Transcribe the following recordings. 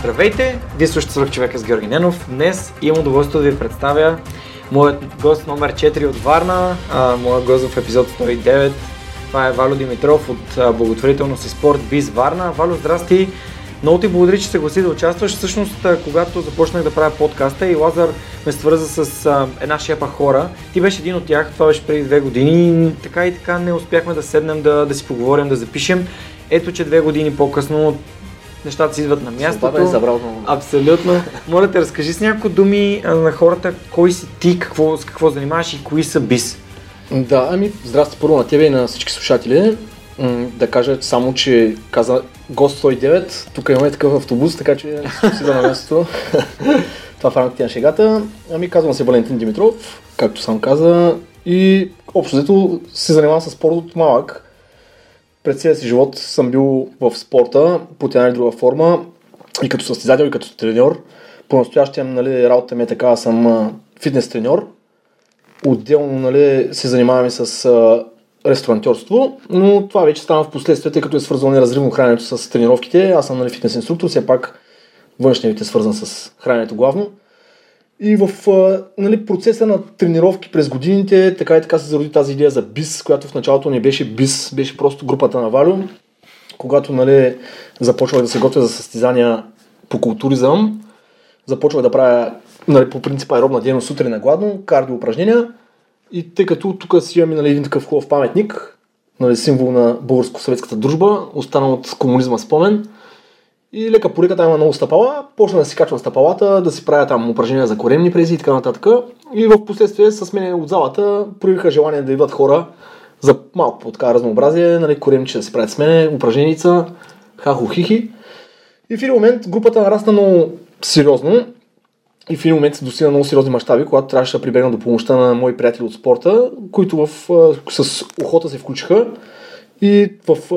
Здравейте! Вие слушате Свърх човека с Георги Ненов. Днес имам удоволствие да ви представя моят гост номер 4 от Варна, а, моят гост в епизод 109. Това е Валю Димитров от благотворителност и спорт Биз Варна. Валю, здрасти! Много ти благодаря, че се гласи да участваш. Всъщност, когато започнах да правя подкаста и Лазар ме свърза с а, една шепа хора, ти беше един от тях, това беше преди две години. Така и така не успяхме да седнем да, да си поговорим, да запишем. Ето, че две години по-късно нещата си идват на мястото. Свободен забрал. Абсолютно. Моля те, разкажи с няколко думи на хората, кой си ти, какво, с какво занимаваш и кои са бис. Да, ами, здрасти първо на тебе и на всички слушатели. М, Да кажа само, че каза гост 109, тук имаме такъв автобус, така че си да на мястото. Това в рамките на шегата. Ами, казвам се Валентин Димитров, както сам каза. И общо взето се занимавам с спорт от малък. През целия си живот съм бил в спорта, по една или друга форма, и като състезател, и като треньор. По-настоящем, нали, работата ми е така, съм фитнес треньор. Отделно, нали, се и с а, ресторантьорство, но това вече стана в последствие, тъй като е свързано неразривно храненето с тренировките. Аз съм нали, фитнес инструктор, все пак външният вид е свързан с храненето главно. И в нали, процеса на тренировки през годините, така и така се зароди тази идея за БИС, която в началото не беше БИС, беше просто групата на Валю. Когато нали, започвах да се готвя за състезания по културизъм, започвах да правя нали, по принцип аеробна дейност сутрин на гладно, кардио упражнения. И тъй като тук си имаме нали, един такъв хубав паметник, нали, символ на българско-съветската дружба, останал от комунизма спомен, и лека по лека там има много стъпала, почна да си качвам стъпалата, да си правя там упражнения за коремни прези и така нататък. И в последствие с мен от залата проявиха желание да идват хора за малко по така разнообразие, нали, коремче да си правят с мене, упражненица, хахо-хихи. И в един момент групата нарасна много сериозно и в един момент се достигна много сериозни мащаби, когато трябваше да прибегна до помощта на мои приятели от спорта, които в, с охота се включиха и в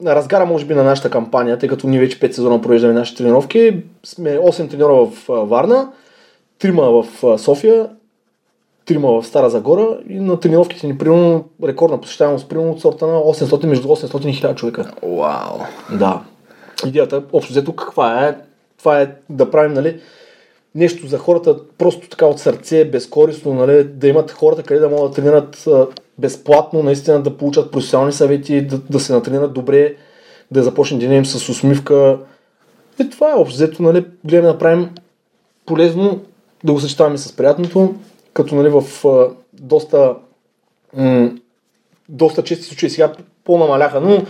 на разгара, може би, на нашата кампания, тъй като ние вече 5 сезона провеждаме нашите тренировки, сме 8 треньора в Варна, 3 в София, 3 в Стара Загора и на тренировките ни, примерно, рекордна посещаемост, примерно от сорта на 800, между 800 и 1000 човека. Вау! Да. Идеята, общо взето, каква е? Това е да правим, нали, нещо за хората просто така от сърце, безкорисно, нали, да имат хората къде да могат да тренират безплатно, наистина да получат професионални съвети, да, да се натренират добре, да започне деня им с усмивка. И това е общо взето, нали, гледаме да направим полезно, да го съчетаваме с приятното, като нали, в а, доста, м- доста чести случаи сега по-намаляха, но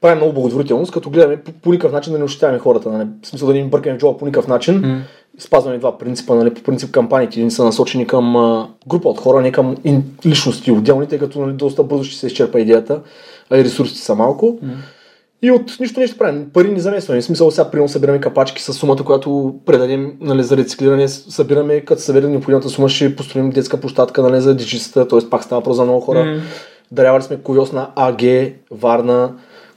правим много благотворителност, като гледаме по, по никакъв начин да не ощетяваме хората. Нали? В смисъл да не им бъркаме в джоба по никакъв начин. М. Спазваме два принципа. Нали? По принцип кампаниите ни са насочени към а, група от хора, не към ин, личности отделни, тъй като нали, доста бързо ще се изчерпа идеята, а и ресурсите са малко. И от нищо нещо правим. Пари не замесваме. В смисъл сега примерно събираме капачки с сумата, която предадем нали, за рециклиране. Събираме, като съберем необходимата сума, ще построим детска площадка нали, за дечицата, т.е. пак става въпрос за много хора. М. Дарявали сме ковиос на АГ, Варна,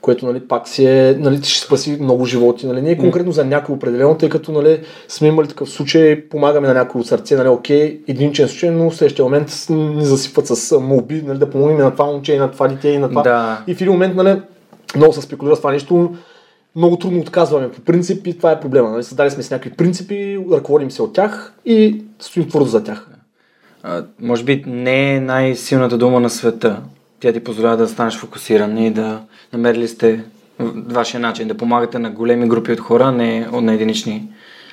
което нали, пак си е, нали, ще спаси много животи. Нали. Не е конкретно за някой определено, тъй като нали, сме имали такъв случай, помагаме на някой от сърце, нали, окей, единичен случай, но в следващия момент ни засипват с молби нали, да помогнем на това момче, и на това дете, и на това. Да. И в един момент нали, много се спекулира с това нещо, много трудно отказваме по принцип и това е проблема. Нали. Създали сме си някакви принципи, ръководим се от тях и стоим твърдо за тях. А, може би не е най-силната дума на света. Тя ти позволява да станеш фокусиран и да намерили сте вашия начин, да помагате на големи групи от хора, не на единични.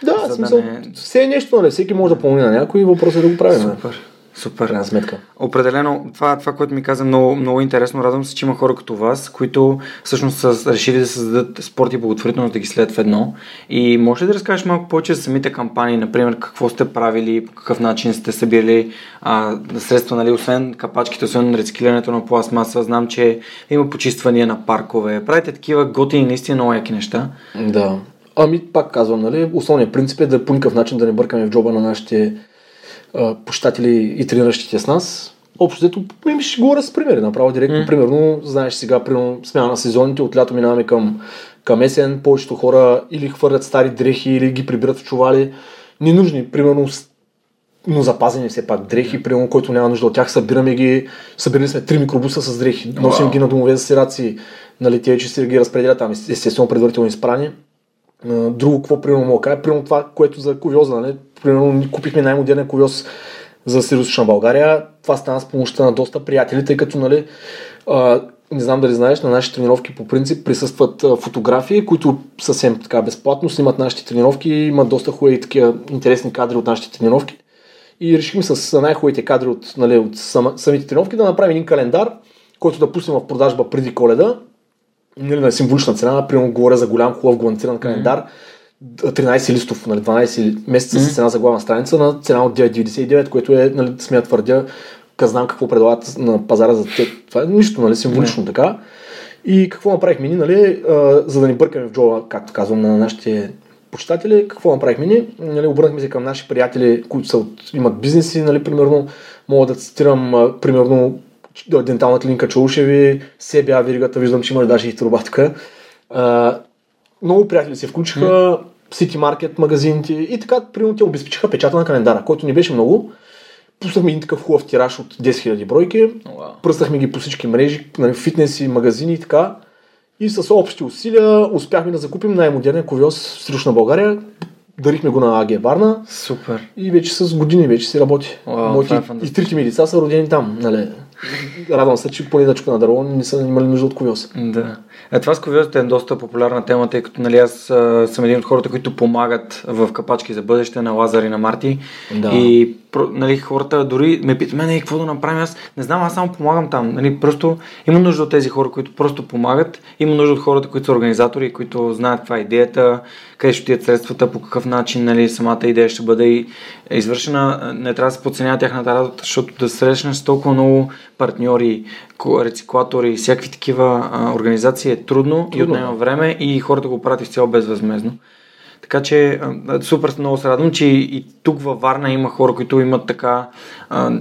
Да, в да смисъл, не- все е нещо, нали? всеки може да помогне на някой и въпросът е да го правим. нали? Супер. Супер. крайна сметка. Определено, това, това, което ми каза, много, много интересно. Радвам се, че има хора като вас, които всъщност са решили да създадат спорт и благотворителност да ги следят в едно. И може ли да разкажеш малко повече за самите кампании, например, какво сте правили, по какъв начин сте събирали а, средства, нали, освен капачките, освен рециклирането на пластмаса, знам, че има почиствания на паркове. Правите такива готини, наистина много яки неща. Да. Ами, пак казвам, нали, основният принцип е да по никакъв начин да не бъркаме в джоба на нашите почитатели и трениращите с нас. Общо взето, ми ще говоря с примери, направо директно. Mm. Примерно, знаеш сега, примерно, смяна на сезоните, от лято минаваме към, към есен, повечето хора или хвърлят стари дрехи, или ги прибират в чували. Ненужни, примерно, но запазени все пак дрехи, примерно, който няма нужда от тях, събираме ги, събирали сме три микробуса с дрехи, носим wow. ги на домове за сираци, нали, те че си ги разпределят там, естествено предварително изпрани. Друго, какво примерно мога кажа, примерно това, което за ковиоза, нали? Примерно купихме най-модерния ковиоз за Сирусична България. Това стана с помощта на доста приятели, тъй като нали, а, не знам дали знаеш, на нашите тренировки по принцип присъстват фотографии, които съвсем така безплатно снимат нашите тренировки, имат доста хубави такива интересни кадри от нашите тренировки. И решихме с най-хубавите кадри от, нали, от самите тренировки да направим един календар, който да пуснем в продажба преди коледа нали, на символична цена, примерно говоря за голям хубав гланциран календар, 13 листов, нали, 12 месеца mm-hmm. с цена за главна страница на цена от 9,99, което е, нали, смея твърдя, знам какво предлагат на пазара за те. Това е нищо, нали, символично mm-hmm. така. И какво направихме ни, нали, а, за да ни бъркаме в джоба, както казвам, на нашите почитатели, какво направихме ни? Нали, обърнахме се към наши приятели, които са от, имат бизнеси, нали, примерно, мога да цитирам, а, примерно, дентална клиника Чаушеви, СБА Виригата, виждам, че има даже и труба тук. Много приятели се включиха, City Market магазините и така, примерно те обезпечиха печата на календара, който не беше много. Пуснахме един такъв хубав тираж от 10 000 бройки, wow. пръснахме ги по всички мрежи, нали, фитнеси, магазини и така. И с общи усилия успяхме да закупим най-модерния ковиоз в Сръчна България. Дарихме го на АГ Варна. Супер. И вече с години вече си работи. Wow, Моите, е и трите ми деца са родени там. Нали радвам се, че поне дъчка на дърво не са имали нужда от ковиоз. Да. Е, това с ковиозите е доста популярна тема, тъй като нали, аз съм един от хората, които помагат в капачки за бъдеще на Лазар и на Марти. Да. И нали, хората дори ме питат мене какво да направим. Аз не знам, аз само помагам там. Нали, просто има нужда от тези хора, които просто помагат. Има нужда от хората, които са организатори, които знаят каква е идеята, къде ще отидат средствата, по какъв начин нали, самата идея ще бъде извършена. Не трябва да се подценява тяхната работа, защото да срещнеш толкова много партньори, рециклатори всякакви такива а, организации е трудно, трудно и отнема време и хората го правят изцяло безвъзмезно. Така че супер много се радвам, че и тук във Варна има хора, които имат така а,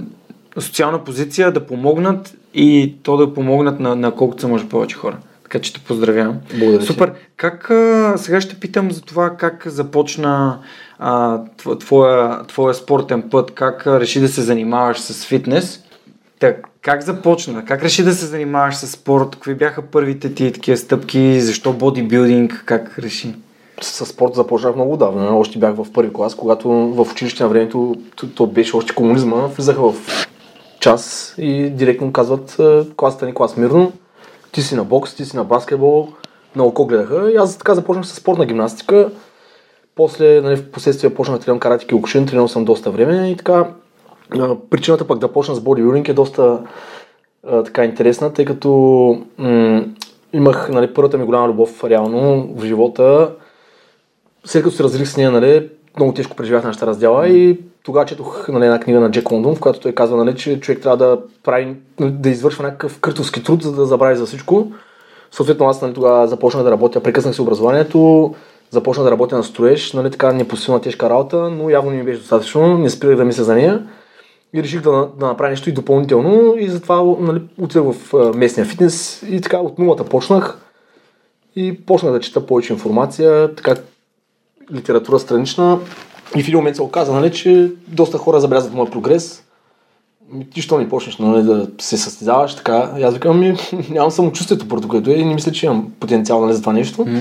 социална позиция да помогнат и то да помогнат на, на колкото се може повече хора. Така че те поздравявам. Благодаря. Супер. Как, а, сега ще питам за това как започна а, твоя, твоя спортен път, как реши да се занимаваш с фитнес. Так, как започна? Как реши да се занимаваш с спорт? Какви бяха първите ти такива стъпки? Защо бодибилдинг? Как реши? С спорт започнах много давно. Още бях в първи клас, когато в училище на времето то, то беше още комунизма. Влизаха в час и директно казват класата ни клас мирно. Ти си на бокс, ти си на баскетбол. На око гледаха. И аз така започнах с спортна гимнастика. После, нали, в последствие почнах да тренирам карате киокушин, тренирал съм доста време и така Причината пък да почна с бодибилдинг е доста а, така интересна, тъй като м- имах нали, първата ми голяма любов реално в живота. След като се разделих с нея, нали, много тежко преживях нашата раздяла и тогава четох нали, една книга на Джек Лондон, в която той казва, нали, че човек трябва да прави, нали, да извършва някакъв къртовски труд, за да забрави за всичко. Съответно аз нали, тогава започнах да работя, прекъснах си образованието, започнах да работя на строеж, нали, така непосилна тежка работа, но явно не ми беше достатъчно, не спирах да мисля за нея и реших да, да направя нещо и допълнително и затова нали, отидах в местния фитнес и така от нулата почнах и почнах да чета повече информация, така литература странична и в един момент се оказа, нали, че доста хора забелязват моят прогрес. Ти що не почнеш нали, да се състезаваш, така. И аз викам, ми, нямам самочувствието, първо което е и не мисля, че имам потенциал нали, за това нещо. Mm.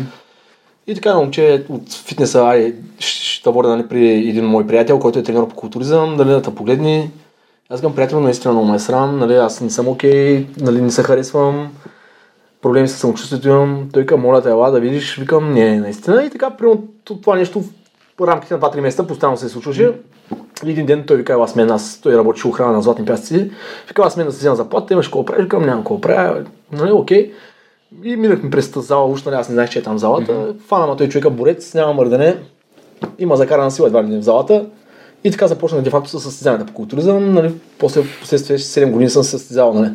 И така, момче от фитнеса, ай, ще водя нали, при един мой приятел, който е тренер по културизъм, дали да те погледни, аз към приятел, наистина много ме е срам, нали, аз не съм окей, okay, нали, не се харесвам, проблеми с самочувствието имам. Той към моля те, ела да видиш, викам, не, наистина. И така, примерно това нещо в рамките на 2-3 месеца постоянно се случваше. И един ден той вика, аз мен, аз, той работи охрана на Златни пясъци. Вика, аз мен да се взема заплата, имаш какво правиш, викам, нямам какво правя, нали, окей. И минахме през тази зала, уж, нали, аз не знаех, че е там залата. Mm-hmm. Фана, ма той човека борец, няма мърдане. Има закарана сила едва ли не в залата. И така започнах де-факто с състезанията по културизъм. Нали, после последствие 7 години съм състезавал. Нали.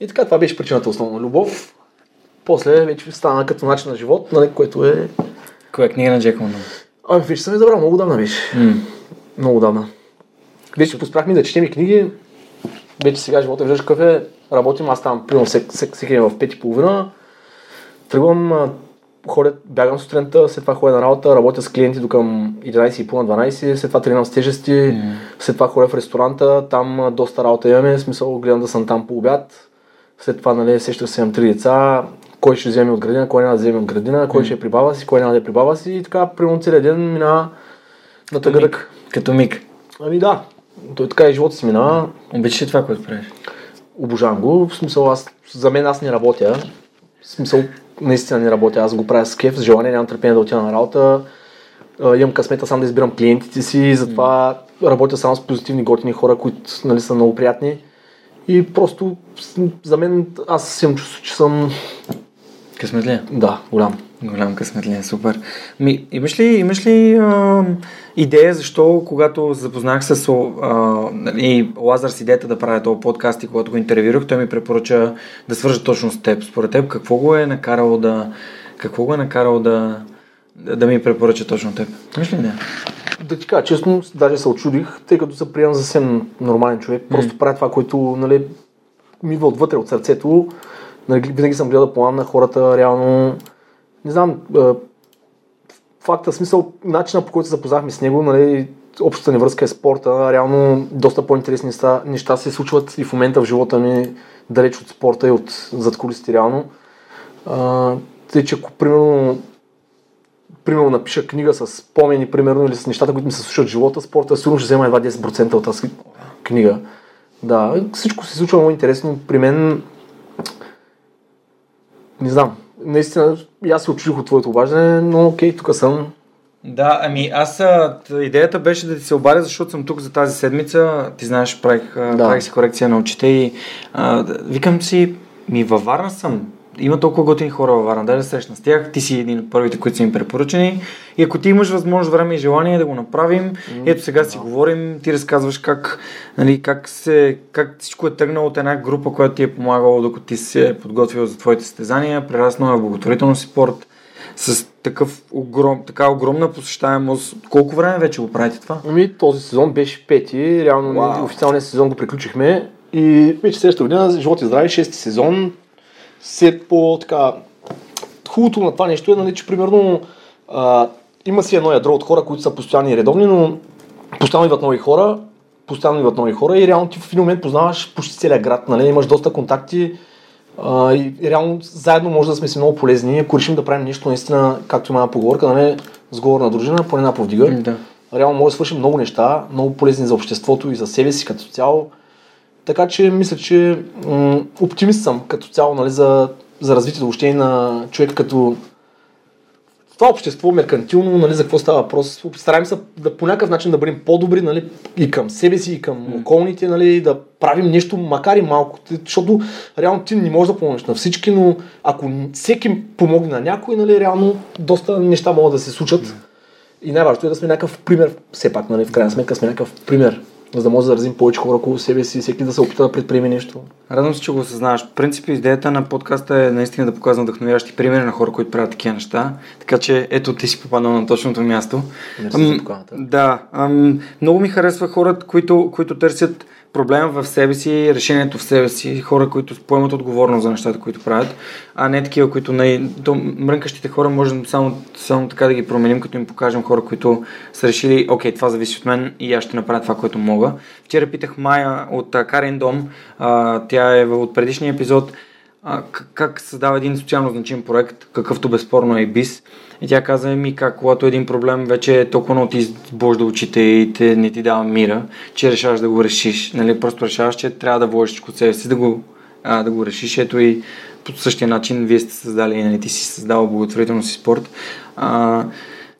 И така това беше причината основна любов. После вече стана като начин на живот, нали, което е Коя книга на Джек Лондон? Ами, вече съм забрал, много давна беше. М. Много давна. Вече поспряхме да четем и книги. Вече сега живота виждаш какъв е. Работим, аз там, примерно, всеки, всеки ден в 5 и половина. Тръгвам, ходя, бягам сутринта, след това ходя на работа, работя с клиенти до към 11.30-12, след това тренирам с тежести, след това ходя в ресторанта, там доста работа имаме, в смисъл гледам да съм там по обяд. След това, нали, сещах се, имам три деца, кой ще вземе от градина, кой няма да вземе от градина, кой ще е при баба си, кой няма да е при баба си и така, примерно целият ден минава на тъгърък. Като миг. Ами да, той така и живота си минава. Обичаш ли това, което правиш? Обожавам го. В смисъл, аз, за мен аз не работя. В смисъл, наистина не работя. Аз го правя с кеф, с желание, нямам търпение да отида на работа. А, имам късмета сам да избирам клиентите си, затова работя само с позитивни, готини хора, които нали, са много приятни. И просто за мен аз имам чувство, че съм Късметлия. да, голям. Голям късметлия, супер. Ми, имаш ли, имаш ли а, идея защо, когато се запознах с а, нали, Лазар с идеята да правя този подкаст и когато го интервюрах, той ми препоръча да свържа точно с теб. Според теб, какво го е накарало да, какво го е накарало да, да, да ми препоръча точно теб? Имаш ли идея? Да ти кажа честно, даже се очудих, тъй като се приемам за съвсем нормален човек. Просто правя това, което нали, ми идва отвътре от сърцето. Нали, винаги съм гледал да помагам на хората, реално. Не знам, факта, смисъл, начина по който се запознахме с него, нали, общата ни връзка е спорта, реално доста по-интересни неща, неща се случват и в момента в живота ми, далеч от спорта и от зад реално. Тъй, че ако примерно примерно напиша книга с спомени, примерно, или с нещата, които ми се случват в живота, спорта сигурно ще взема едва 10% от тази книга. Да, всичко се случва много интересно. При мен, не знам, наистина, аз се очудих от твоето обаждане, но окей, тук съм. Да, ами аз идеята беше да ти се обадя, защото съм тук за тази седмица. Ти знаеш, правих, да. Правих си корекция на очите и а, викам си, ми във Варна съм. Има толкова готини хора във Варна, дай да се срещна с тях. Ти си един от първите, които са им препоръчени. И ако ти имаш възможност, време и желание да го направим, ето сега си говорим, ти разказваш как, нали, как, се, как всичко е тръгнало от една група, която ти е помагала, докато ти се е подготвил за твоите състезания, прераснал е в благотворително спорт с такъв огром, така огромна посещаемост. Колко време вече го правите това? Ами, този сезон беше пети, реално wow. официалният сезон го приключихме и вече следващата година, живот и здраве, шести сезон, все по така... Хубавото на това нещо е, нали, че примерно а, има си едно ядро от хора, които са постоянни и редовни, но постоянно идват нови хора, постоянно идват нови хора и реално ти в един момент познаваш почти целия град, нали, имаш доста контакти а, и реално заедно може да сме си много полезни, ако решим да правим нещо наистина, както има една поговорка, нали, сговор на дружина, поне една повдига. Да. Реално може да свършим много неща, много полезни за обществото и за себе си като цяло. Така че мисля, че м- оптимист съм като цяло нали, за, за развитието въобще на човека като това общество меркантилно, нали, за какво става въпрос. Стараем се да по някакъв начин да бъдем по-добри нали, и към себе си, и към околните, нали, да правим нещо, макар и малко. Защото реално ти не можеш да помогнеш на всички, но ако всеки помогне на някой, нали, реално доста неща могат да се случат. И най-важното е да сме някакъв пример, все пак, нали, в крайна сметка сме някакъв пример, за да може да заразим повече хора около себе си, всеки да се опита да предприеме нещо. Радвам се, че го осъзнаваш. В принцип, идеята на подкаста е наистина да показвам вдъхновяващи примери на хора, които правят такива неща. Така че, ето, ти си попаднал на точното място. Мерси за Ам, поканата. Да. Ам, много ми харесва хората, които, които търсят проблема в себе си, решението в себе си, хора, които поемат отговорност за нещата, които правят, а не такива, които не... То, мрънкащите хора можем само, само така да ги променим, като им покажем хора, които са решили, окей, това зависи от мен и аз ще направя това, което мога. Вчера питах Майя от Карен Дом, а, тя е от предишния епизод, а, как създава един социално значим проект, какъвто безспорно е БИС. И тя каза ми как когато един проблем вече е толкова много ти избожда очите и те, не ти дава мира, че решаваш да го решиш. Нали? Просто решаваш, че трябва да вложиш от себе си да го, а, да го решиш. Ето и по същия начин вие сте създали, нали? ти си създал благотворително си спорт. А,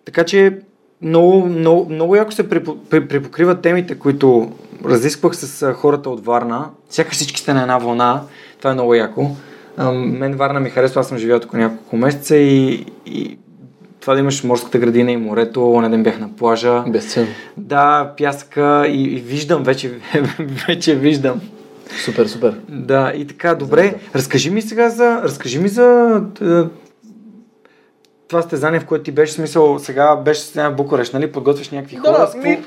така че много, много, много яко се припокриват темите, които разисквах с хората от Варна. Сякаш всички сте на една вълна. Това е много яко. Мен Варна ми харесва, аз съм живял тук няколко месеца и, и това да имаш морската градина и морето, оня ден бях на плажа. Безценно. Да, пясъка и, и виждам, вече, вече виждам. Супер, супер. Да, и така, добре. Да, Разкажи ми сега за... Разкажи ми за... е, това състезание, в което ти беше смисъл, сега беше състезание в Букурещ, нали? Подготвяш някакви Да, хора. да, ми-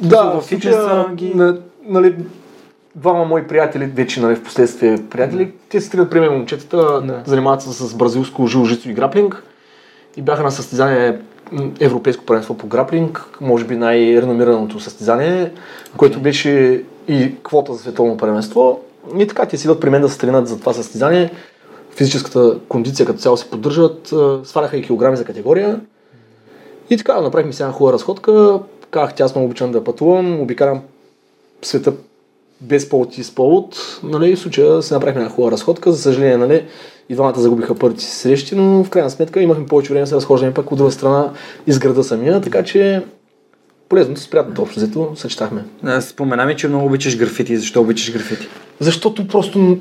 Да, в фитнеса ги... на, нали, двама мои приятели, вече нали, в последствие приятели, те се тренират при мен момчетата, Да. занимават се с бразилско жилжицо и граплинг и бяха на състезание Европейско първенство по граплинг, може би най-реномираното състезание, което беше и квота за световно първенство. И така, те си идват при мен да се тренират за това състезание. Физическата кондиция като цяло се поддържат, сваляха и килограми за категория. И така, направихме сега хубава разходка. Казах, тя аз много обичам да пътувам, обикалям света без повод и с повод. Нали, в случая се направихме една хубава разходка. За съжаление, нали, и двамата загубиха първите си срещи, но в крайна сметка имахме повече време да се разхождаме пък от друга страна из града самия, така че полезното с приятното общо взето съчетахме. А, Спомена ми, че много обичаш графити. Защо обичаш графити? Защото просто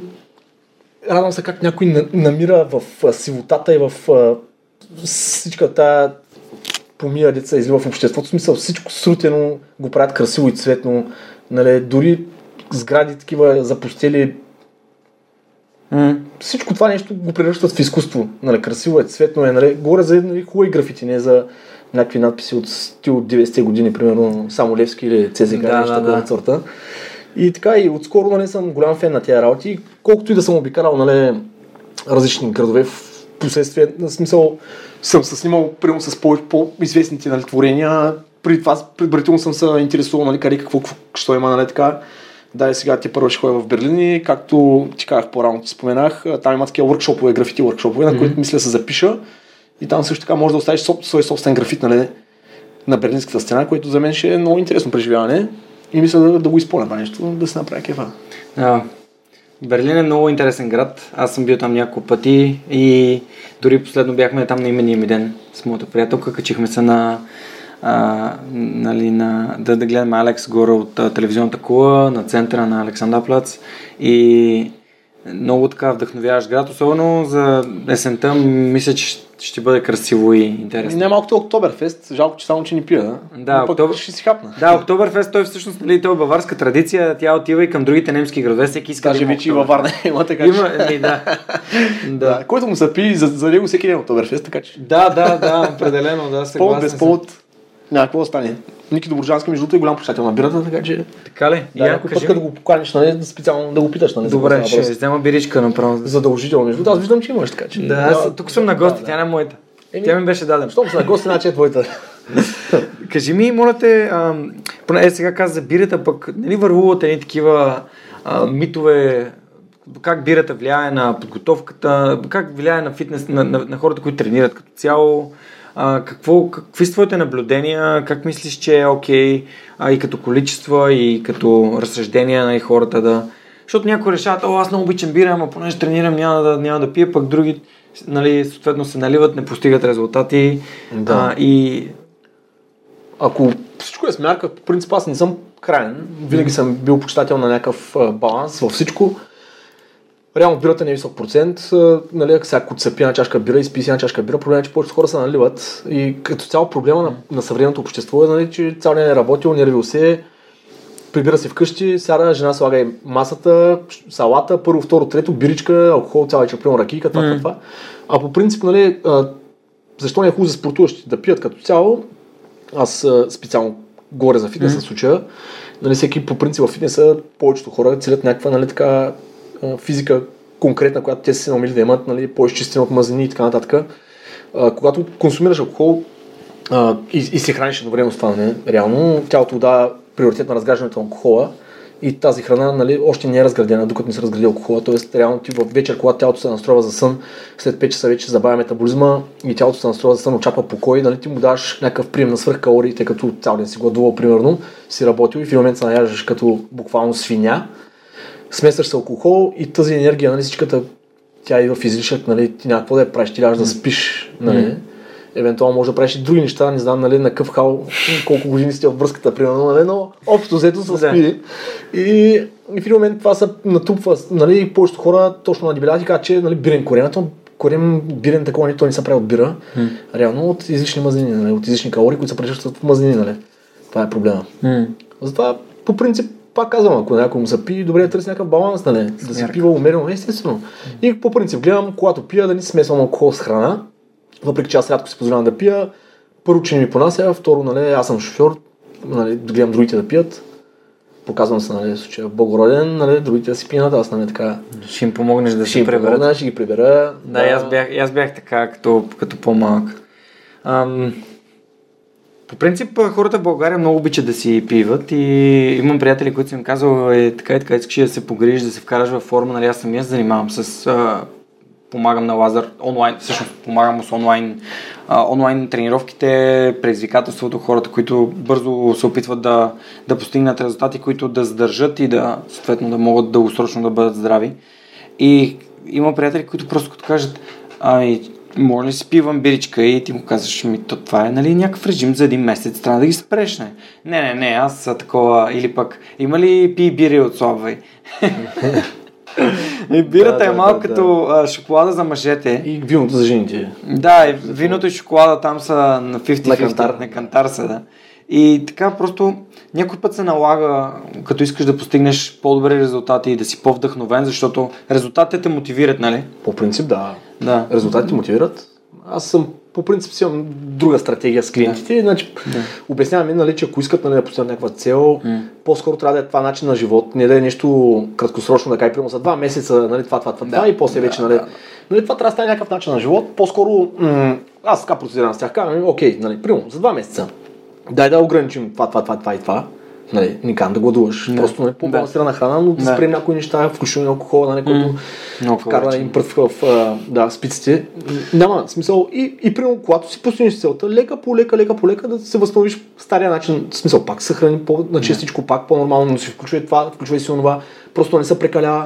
радвам се как някой на- намира в сивотата и в а, всичка тая помия деца излива в обществото. В смисъл всичко срутено го правят красиво и цветно. Нали, дори сгради такива запустели. М. Всичко това нещо го превръщат в изкуство. Нали, красиво е, цветно е. Нали. Говоря за нали, хубави графити, не за някакви надписи от стил от 90-те години, примерно само Левски или ЦЗК Да, нещо да, да. сорта. И така, и отскоро нали, съм голям фен на тези работи. Колкото и да съм обикалял нали, различни градове, в последствие, на смисъл, съм се снимал примерно с по- по-известните нали, творения. Преди това предварително съм се интересувал нали, къде какво, какво що има, нали, така. Да, и сега ти първо ще ходя в Берлин и както ти казах по-рано, ти споменах, там има такива workshoпове, графити workshoпове, на които мисля да се запиша. И там също така може да оставиш соб- свой собствен графит нали, на Берлинската стена, което за мен ще е много интересно преживяване. И мисля да, да го изпълня това нещо, да се направя кефа. А, Берлин е много интересен град. Аз съм бил там няколко пъти и дори последно бяхме там на имения ми ден с моята приятелка. Качихме се на, а, нали, на да, да гледаме Алекс горе от а, телевизионната кула на центъра на Александър Плац и много така вдъхновяващ град, особено за есента. Мисля, че ще- бъде красиво и интересно. Не малкото Октоберфест, жалко, че само, че ни пия, да? Да, Но Октобер- ще си хапна. Да, Октоберфест, той всъщност, нали, той е баварска традиция, тя отива и към другите немски градове, всеки иска Даже да вече и във. Варна има така. Има, ми, да. Да. да. Който му се пи, за, за него всеки ден е Октоберфест, така че Да, да, да, определено, да, съгласен без съм. повод няма какво да стане. Ники Доброджански, между другото, е голям почитател на бирата, така че... Така ли? Да, някой път, ми. го поканиш, нали, специално да го питаш, нали? Добре, ще взема биричка направо. Задължително, между другото, аз виждам, че имаш, така че... Да, аз тук съм на гости, да, тя не е моята. Еми, Тя ми беше дадена. Щом са на гости, значи е твоята. Кажи ми, моля те, поне е сега каза за бирата, пък не ли върлуват едни такива а, митове, как бирата влияе на подготовката, как влияе на фитнес, на, на, на хората, които тренират като цяло, а, какво, какви са твоите наблюдения, как мислиш, че е окей, а, и като количества, и като разсъждения на хората да... Защото някои решават, о, аз много обичам бира, ама понеже тренирам, няма да, няма да пия, пък други, нали, съответно се наливат, не постигат резултати. Да. А, и Ако всичко е с мярка, по принцип аз не съм крайен. Винаги съм бил почитател на някакъв баланс във всичко. Реално бирата не е висок процент. Нали, ако сега пие една чашка бира и спи една чашка бира, проблемът е, че повечето хора се наливат. И като цяло проблема на, на съвременното общество е, нали, че цял ден е работил, нервил се, прибира се вкъщи, сяда, жена слага и масата, салата, първо, второ, трето, биричка, алкохол, цяла вечер, примерно ракийка, това, това, това. А по принцип, нали, а, защо не е хубаво за спортуващите да пият като цяло, аз специално говоря за фитнеса в случая, нали, всеки по принцип в фитнеса, повечето хора целят някаква нали, така, физика конкретна, която те се наумили да имат, нали, по-изчистена от мазнини и така нататък. А, когато консумираш алкохол а, и, и се храниш едновременно с това, не, реално тялото дава приоритет на разграждането на алкохола и тази храна нали, още не е разградена, докато не се разгради алкохола. Тоест, реално ти в вечер, когато тялото се настроива за сън, след 5 часа вече забавя метаболизма и тялото се настроива за сън, очаква покой, нали, ти му даваш някакъв прием на свръхкалории, тъй като цял ден си гладувал, примерно, си работил и в един момент се наяждаш като буквално свиня, смесваш се алкохол и тази енергия, нали, всичката тя идва в излишък, нали, ти няма какво да я правиш, ти лягаш да спиш, нали. Евентуално може да правиш и други неща, не знам, нали, на къв хал, колко години сте в връзката, примерно, нали, но общо взето се Да. спи. И, и в един момент това се натрупва, нали, и повечето хора точно надебеляват и казват, че нали, бирен корен, то корен бирен такова, не, той не се прави от бира, реално от излишни мазнини, нали, от излишни калории, които се превръщат в мазнини, нали. Това е проблема. Затова, по принцип, пак казвам, ако някой му се пи, добре да търси някакъв баланс, нали? Да се Смярка. пива умерено, естествено. И по принцип гледам, когато пия, да не смесвам алкохол с храна. въпреки че аз рядко си позволявам да пия, първо, че не ми понася, второ, нали, аз съм шофьор, нали, гледам другите да пият, показвам се, нали, случая Богороден, нали, другите да си пинат, аз нали, така Ще им помогнеш да ще си им преберат. помогна, ще ги прибера. Да, и аз бях, аз бях така, като, като по-малък. Ам, по принцип, хората в България много обичат да си пиват и имам приятели, които съм казал, е така и така, искаш да се погрижиш, да се вкараш във форма, нали, аз самия се занимавам с... А, помагам на Лазар онлайн, всъщност помагам му с онлайн, а, онлайн тренировките, предизвикателството, хората, които бързо се опитват да, да постигнат резултати, които да задържат и да, съответно, да могат дългосрочно да бъдат здрави. И има приятели, които просто като кажат, ами, може ли си пивам биричка и ти му казваш, ми то това е нали, някакъв режим за един месец, трябва да ги спреш, не? Не, не, не, аз са такова, или пък, има ли пи бири отслабвай? и бирата Да, е да, малко да, като а, шоколада за мъжете. И виното за жените. Да, и виното и шоколада там са на 50-50. На кантар. На кантар са, да. И така просто някой път се налага, като искаш да постигнеш по-добри резултати и да си по-вдъхновен, защото резултатите те мотивират, нали? По принцип, да. Да. Резултатите мотивират. Аз съм по принцип си имам друга стратегия с клиентите. Да. Значи, да. обяснявам им, нали, че ако искат нали, да постигнат някаква цел, М. по-скоро трябва да е това начин на живот, не да е нещо краткосрочно, да кажа, примерно за два месеца, нали, това, това, това, това и после вече, нали, да, да. нали, това трябва да стане някакъв начин на живот. По-скоро, м- аз така процедирам с тях, казвам, им, окей, нали, примерно за два месеца, дай да ограничим това, това, това, това и това. Нали, не казвам да гладуваш. Да. Просто нали, по-балансирана храна, но да, Да. спрем някои неща, включително алкохола, нали, който Много вкарва им прът в, да, спиците. Няма смисъл. И, и примерно, когато си постигнеш целта, лека по лека, лека по лека да се възстановиш стария начин. В смисъл, пак съхрани по, на чистичко, пак по-нормално, но си включва и това, включва и си онова. Просто не се прекалява.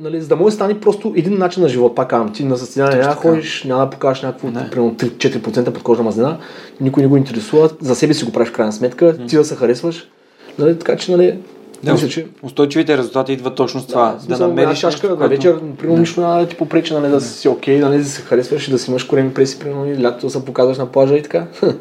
Нали, за да може да стане просто един начин на живот, пак казвам, ти на състезание няма да ходиш, няма да покажеш някакво, Не. примерно 3-4% подкожна мазнина, никой не го интересува, за себе си го правиш в крайна сметка, ти да се харесваш, нали, така че, нали, Да, мисля, че устойчивите резултати идват точно с това. в смисъл, една шашка нещо, на вечер, примерно нищо няма да ти попречи, нали, да си окей, нали, да се харесваш и да си имаш кореми преси, примерно, и лятото да се показваш на плажа и така.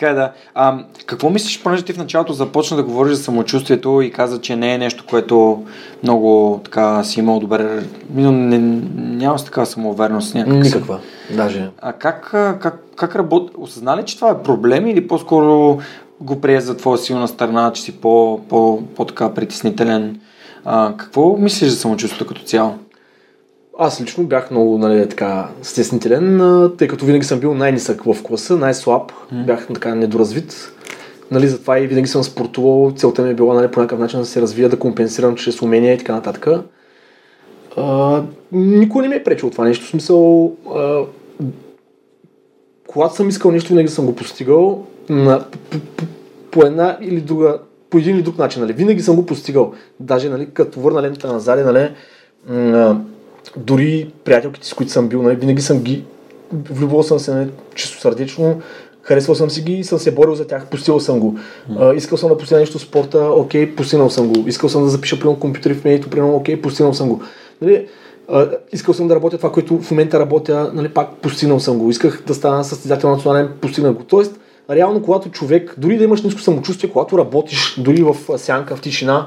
Така е, да. А, какво мислиш, понеже ти в началото започна да говориш за самочувствието и каза, че не е нещо, което много така си имал добре. Мисля, не, няма с такава самоувереност някак. си. Никаква, даже. А как, как, как работи? Осъзна ли, че това е проблем или по-скоро го прие за твоя силна страна, че си по, по, по така притеснителен? А, какво мислиш за самочувствието като цяло? Аз лично бях много нали, така, стеснителен, тъй като винаги съм бил най-нисък в класа, най-слаб, бях така недоразвит. Нали, затова и винаги съм спортувал. Целта ми е била нали, по някакъв начин да се развия, да компенсирам чрез умения и така нататък. А, никой не ми е пречил това нещо. В смисъл, а, когато съм искал нещо, винаги съм го постигал на, по, по, по една или друга, по един или друг начин. Нали. Винаги съм го постигал. Даже нали, като върна лентата назад, нали, м- дори приятелките, с които съм бил, нали, винаги съм ги влюбвал съм се нали, чисто сърдечно, харесвал съм си ги и съм се борил за тях, постигал съм го. А, искал съм да постигна нещо в спорта, окей, постигнал съм го. Искал съм да запиша примерно компютъри в медието, примерно, окей, постигнал съм го. Нали, а, искал съм да работя това, което в момента работя, нали, пак постигнал съм го. Исках да стана състезател национален, постигнах го. Тоест, реално, когато човек, дори да имаш ниско самочувствие, когато работиш, дори в сянка, в тишина,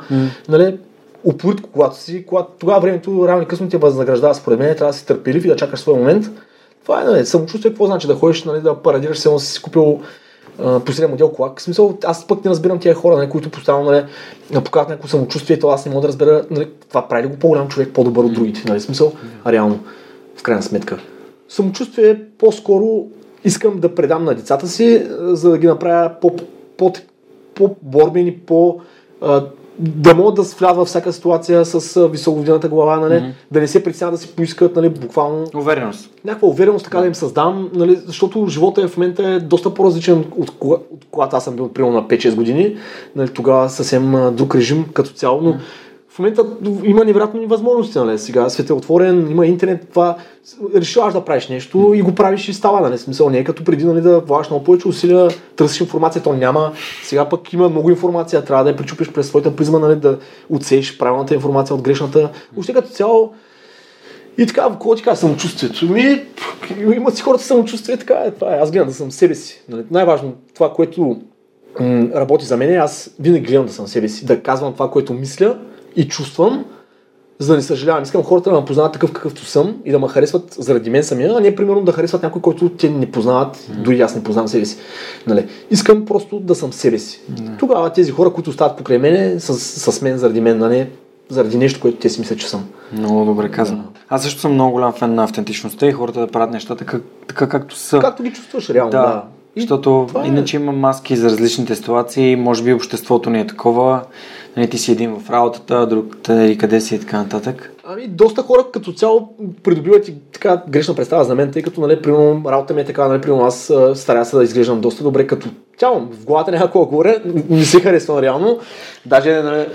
нали, упоритко, когато си, когато тогава времето рано късно те възнаграждава, според мен, трябва да си търпелив и да чакаш своя момент. Това е нали, самочувствие, какво значи да ходиш, нали, да парадираш, се си купил последен модел кола. В смисъл, аз пък не разбирам тези хора, нали, които постоянно нали, показват някакво самочувствие, то аз не мога да разбера нали, това прави ли го по-голям човек по-добър от другите. Нали, смисъл, а реално, в крайна сметка. Самочувствие е по-скоро искам да предам на децата си, а, за да ги направя по, по, по-борбени, по, а, да могат да влязат във всяка ситуация с високовдината глава, нали? Мгм. да не се притесняват да си поискат нали, буквално Увереност. някаква увереност така да им създам, нали, защото живота е в момента е доста по-различен от, кога, от когато аз съм бил примерно на 5-6 години. Нали, тогава съвсем друг режим като цяло, но в момента има невероятни възможности. Нали. Сега свет е отворен, има интернет, това решаваш да правиш нещо и го правиш и става. Нали. Смисъл не е като преди нали, да влагаш много повече усилия, търсиш информация, то няма. Сега пък има много информация, трябва да я причупиш през своята призма, нали, да отсееш правилната информация от грешната. Въобще като цяло и така, какво ти кажа, самочувствието ми, имат си хората самочувствие, така е, това е. Аз гледам да съм себе си. Нали? Най-важно, това, което м- работи за мен, аз винаги гледам да съм себе си, да казвам това, което мисля и чувствам за да не съжалявам. Искам хората да ме познават такъв какъвто съм и да ме харесват заради мен самия, а не примерно да харесват някой, който те не познават, mm. дори аз не познавам себе си. Нали? Искам просто да съм себе си. Mm. Тогава тези хора, които стават покрай мене, с, с мен заради мен, нали? заради нещо, което те си мислят, че съм. Много добре казано. Да. Аз също съм много голям фен на автентичността и хората да правят нещата така, така както са. Както ги чувстваш реално, да. да. И Защото е... иначе има маски за различните ситуации, може би обществото ни е такова, нали, ти си един в работата, друг и къде си и така нататък. Ами, доста хора като цяло придобиват и така грешна представа за мен, тъй като, нали, примерно, работа ми е така, нали, примерно, аз старая се да изглеждам доста добре като цяло. В главата някакво горе, не се харесвам реално. Даже, нали,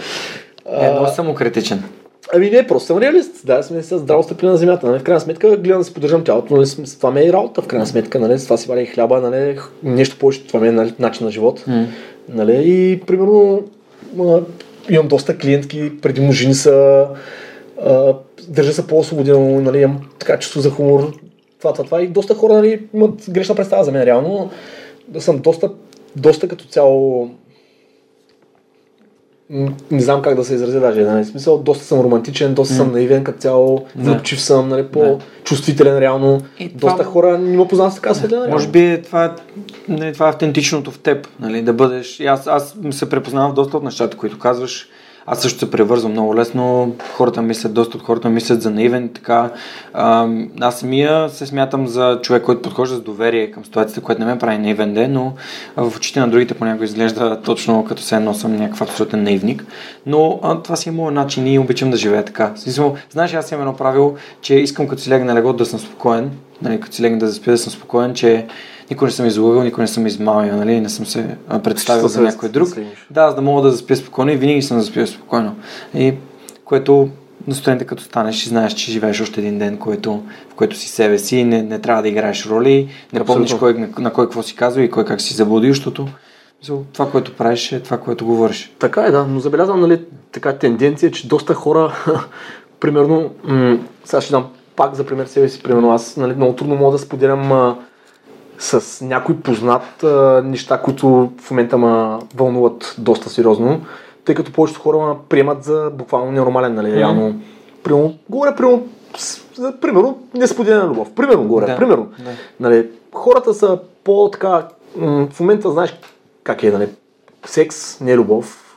е, много самокритичен. Ами не, просто съм реалист. Да, сме с здраво стъпили на земята. Нали? В крайна сметка гледам да си поддържам тялото, нали? това ме е работа, в крайна сметка. Нали? С това си валя и хляба, нали? нещо повече, това ми е нали? начин на живот. Mm. Нали? И примерно имам доста клиентки, предимно жени са, а, държа се по-освободено, нали? имам така чувство за хумор, това, това, това. И доста хора нали, имат грешна представа за мен, реално. Да съм доста, доста като цяло не знам как да се изразя даже. Нали? Смисъл, доста съм романтичен, доста mm. съм наивен, като цяло, влюбчив съм, нали, по-чувствителен реално. И доста това... хора не ме познават с така светлина. Може би това, не, това е автентичното в теб, нали, да бъдеш. Аз, аз се препознавам в доста от нещата, които казваш аз също се превързвам много лесно. Хората мислят, доста от хората мислят за наивен. Така. Аз самия се смятам за човек, който подхожда с доверие към ситуацията, което не ме прави наивен ден, но в очите на другите понякога изглежда точно като се едно съм някакъв абсолютен наивник. Но а, това си е моят начин и обичам да живея така. Смисъл, знаеш, аз имам едно правило, че искам като си легна на легло да съм спокоен, нали, като си легна да заспя да съм спокоен, че никой не съм излъгал, никой не съм измамил, нали? не съм се представил за някой друг. Да, за да мога да заспя спокойно и винаги съм заспил спокойно. И което настроението като станеш и знаеш, че живееш още един ден, който, в който си себе си, не, не трябва да играеш роли, не Абсолютно. помниш кой, на, на кой какво си казва и кой как си заблудил, защото това, което правиш е това, което говориш. Така е, да, но забелязвам нали, така тенденция, че доста хора, примерно, м- сега ще дам пак за пример себе си, примерно аз нали, много трудно мога да споделям с някой познат а, неща, които в момента ме вълнуват доста сериозно, тъй като повечето хора ме приемат за буквално ненормален, нали, реално. Примерно, говоря, примерно, за, примерно, несподелена любов. Примерно, говоря, да, примерно. Да. Нали, хората са по-така, в момента знаеш как е, нали, секс, не любов,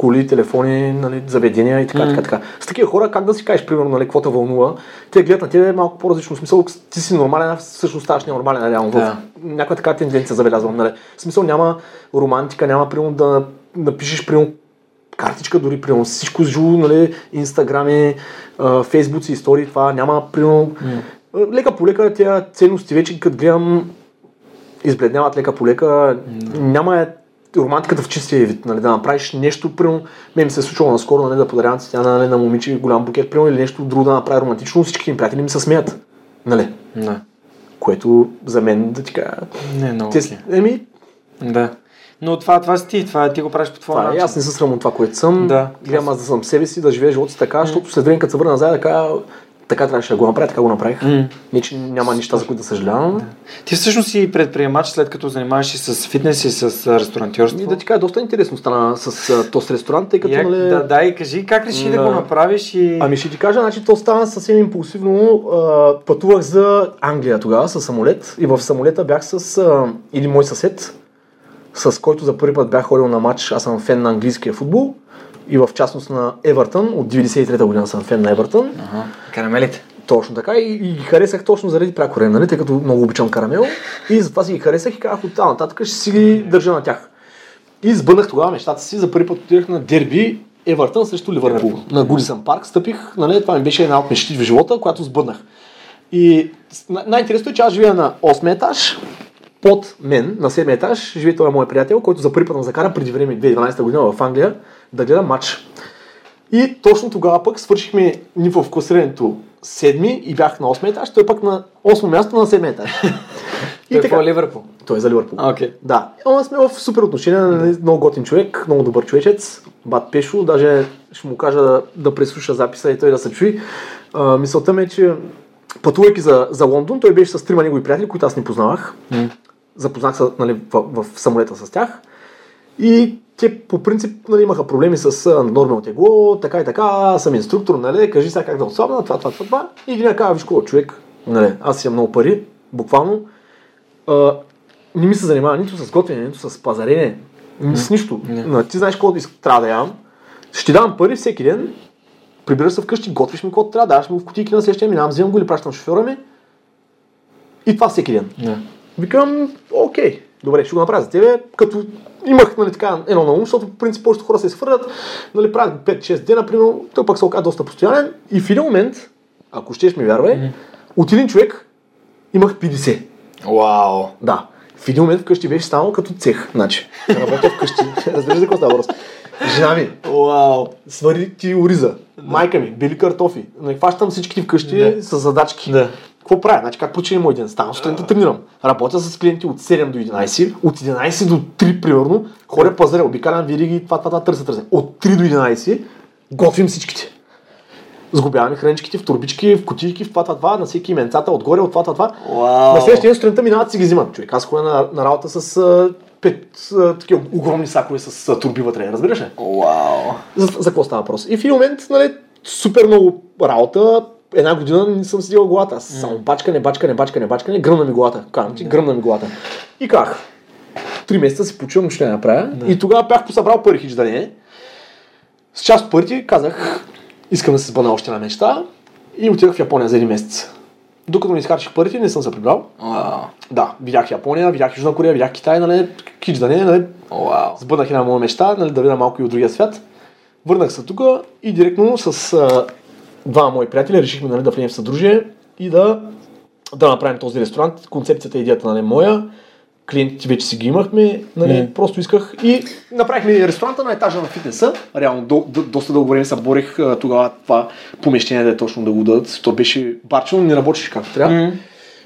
коли, телефони, нали, заведения и така, mm. така, така. С такива хора как да си кажеш, примерно, нали, какво те вълнува, те гледат на тебе малко по-различно смисъл, ти си нормален, а всъщност ставаш ненормален, реално. Да. Някаква така тенденция забелязвам, нали. В смисъл няма романтика, няма, примерно, да напишеш, примерно, картичка, дори, примерно, всичко живо, нали, инстаграми, фейсбуци, истории, това няма, примерно, mm. лека по лека тези ценности вече, като гледам, избледняват лека по лека, mm. няма е романтиката в чистия вид, нали, да направиш нещо, примерно, мен ми се е случило наскоро, нали, да подаря на цветя нали, на момиче голям букет, примерно, или нещо друго да направи романтично, всички ми приятели ми се смеят. Нали? Да. Което за мен да ти кажа. Не, е много. Те, еми, да. Но това, това си ти, това ти го правиш по твоя начин. Е, аз не се срамам от това, което съм. Да. Гледам аз да съм себе си, да живея живота си така, защото след време, като се върна назад, да кажа, така трябваше да го направя, така го направих. Mm. Не, че няма неща, за които да съжалявам. Да. Ти всъщност си предприемач, след като занимаваш и с фитнес и с ресторантьорство. И да ти кажа, доста интересно стана с този ресторант, тъй като... Як, нали... Да, да, и кажи как реши да, да го направиш и... Ами ще ти кажа, значи то стана съвсем импулсивно. А, пътувах за Англия тогава с самолет и в самолета бях с а, един мой съсед, с който за първи път бях ходил на матч. Аз съм фен на английския футбол и в частност на Евертън. От 93-та година съм фен на Евертън. Ага. Карамелите. Точно така и, и ги харесах точно заради прякорен, нали, тъй като много обичам карамел. И затова си ги харесах и казах от тази нататък ще си ги държа на тях. И сбъднах тогава мечтата си, за първи път отидах на дерби Евертън срещу Ливърпул. На Гудисън парк стъпих, нали, това ми беше една от мечтите в живота, която сбъднах. И най-интересното е, че аз живея на 8 етаж, под мен, на 7 етаж, живее този мой приятел, който за първи път ме закара преди време, 2012 година в Англия, да гледа матч. И точно тогава пък свършихме ниво в класирането седми и бях на 8 етаж, той пък на 8 място на 7 етаж. и той така, е Ливърпул? Той е за Ливърпул. Okay. Да. Ама сме в супер отношения, нали, много готин човек, много добър човечец, бат Пешо, даже ще му кажа да, да преслуша записа и той да се чуи. А, мисълта ми е, че пътувайки за, за Лондон, той беше с трима негови приятели, които аз не познавах. Mm. Запознах се нали, в, в, в самолета с тях. И те по принцип нали, имаха проблеми с нормално тегло, така и така, съм инструктор, нали, кажи сега как да отслабна, това, това, това, това. И един казва, виж какво, човек, нали, аз имам много пари, буквално, а, не ми се занимава нито с готвене, нито с пазарене, mm. с нищо. Mm. Ти знаеш иск- трябва да ям. Ще ти давам пари всеки ден, прибираш се вкъщи, готвиш ми каквото трябва, даваш го в кутийки на следващия, минавам, вземам го или пращам шофьора ми. И това всеки ден. Да. Викам, окей, добре, ще го направя за тебе, като имах нали, така, едно на ум, защото по принцип повечето хора се изхвърлят, нали, правят 5-6 дена, примерно, той пък се оказа доста постоянен и в един момент, ако щеш ми вярвай, mm-hmm. от един човек имах 50. Вау. Да. В един момент вкъщи беше станало като цех. Значи, работя вкъщи. Разбираш за какво става въпрос? Жена ми, Вау. свари ти ориза. Майка ми, били картофи. Не хващам всичките вкъщи Да. с задачки. Да. Какво правя? Значи как почина мой ден? Ставам сутринта тренирам. Работя с клиенти от 7 до 11, от 11 до 3 примерно, ходя пазаря, обикалям вириги, това, това, това, търся, търся. От 3 до 11 готвим всичките. Сгубяваме храничките в турбички, в кутийки, в това, това, това, на всеки именцата, отгоре, от това, това, това. Вау. На следващия ден сутринта минават си ги взимат. Човек, аз ходя на, на работа с пет а, такива огромни сакове с а, турби вътре. Разбираш ли? Вау. За, за какво става въпрос? И в един момент, нали, супер много работа, една година не съм седил главата. Аз Само бачкане, бачкане, бачкане, бачкане, гръмна ми главата. Казвам ти, гръмна ми главата. И как? Три месеца си почувам, нищо не направя. И тогава бях посъбрал пари хич да не е. С част от парите казах, искам да се сбъдна още една мечта. И отидох в Япония за един месец. Докато не изхарчих парите, не съм се прибрал. Вау. Да, видях Япония, видях Южна Корея, видях Китай, нали, кич да не, нали, Вау. Сбъднах една моя мечта, нали, да видя малко и от другия свят. Върнах се тук и директно с а, двама мои приятели решихме нали, да влезем в съдружие и да, да направим този ресторант. Концепцията и идеята нали, моя. Клиентите вече си ги имахме, нали, Мгм. просто исках и направихме ресторанта на етажа на фитнеса. Реално до, до, доста дълго време се борих тогава това помещение да е точно да го дадат. То беше барчено, не работеше както трябва. М.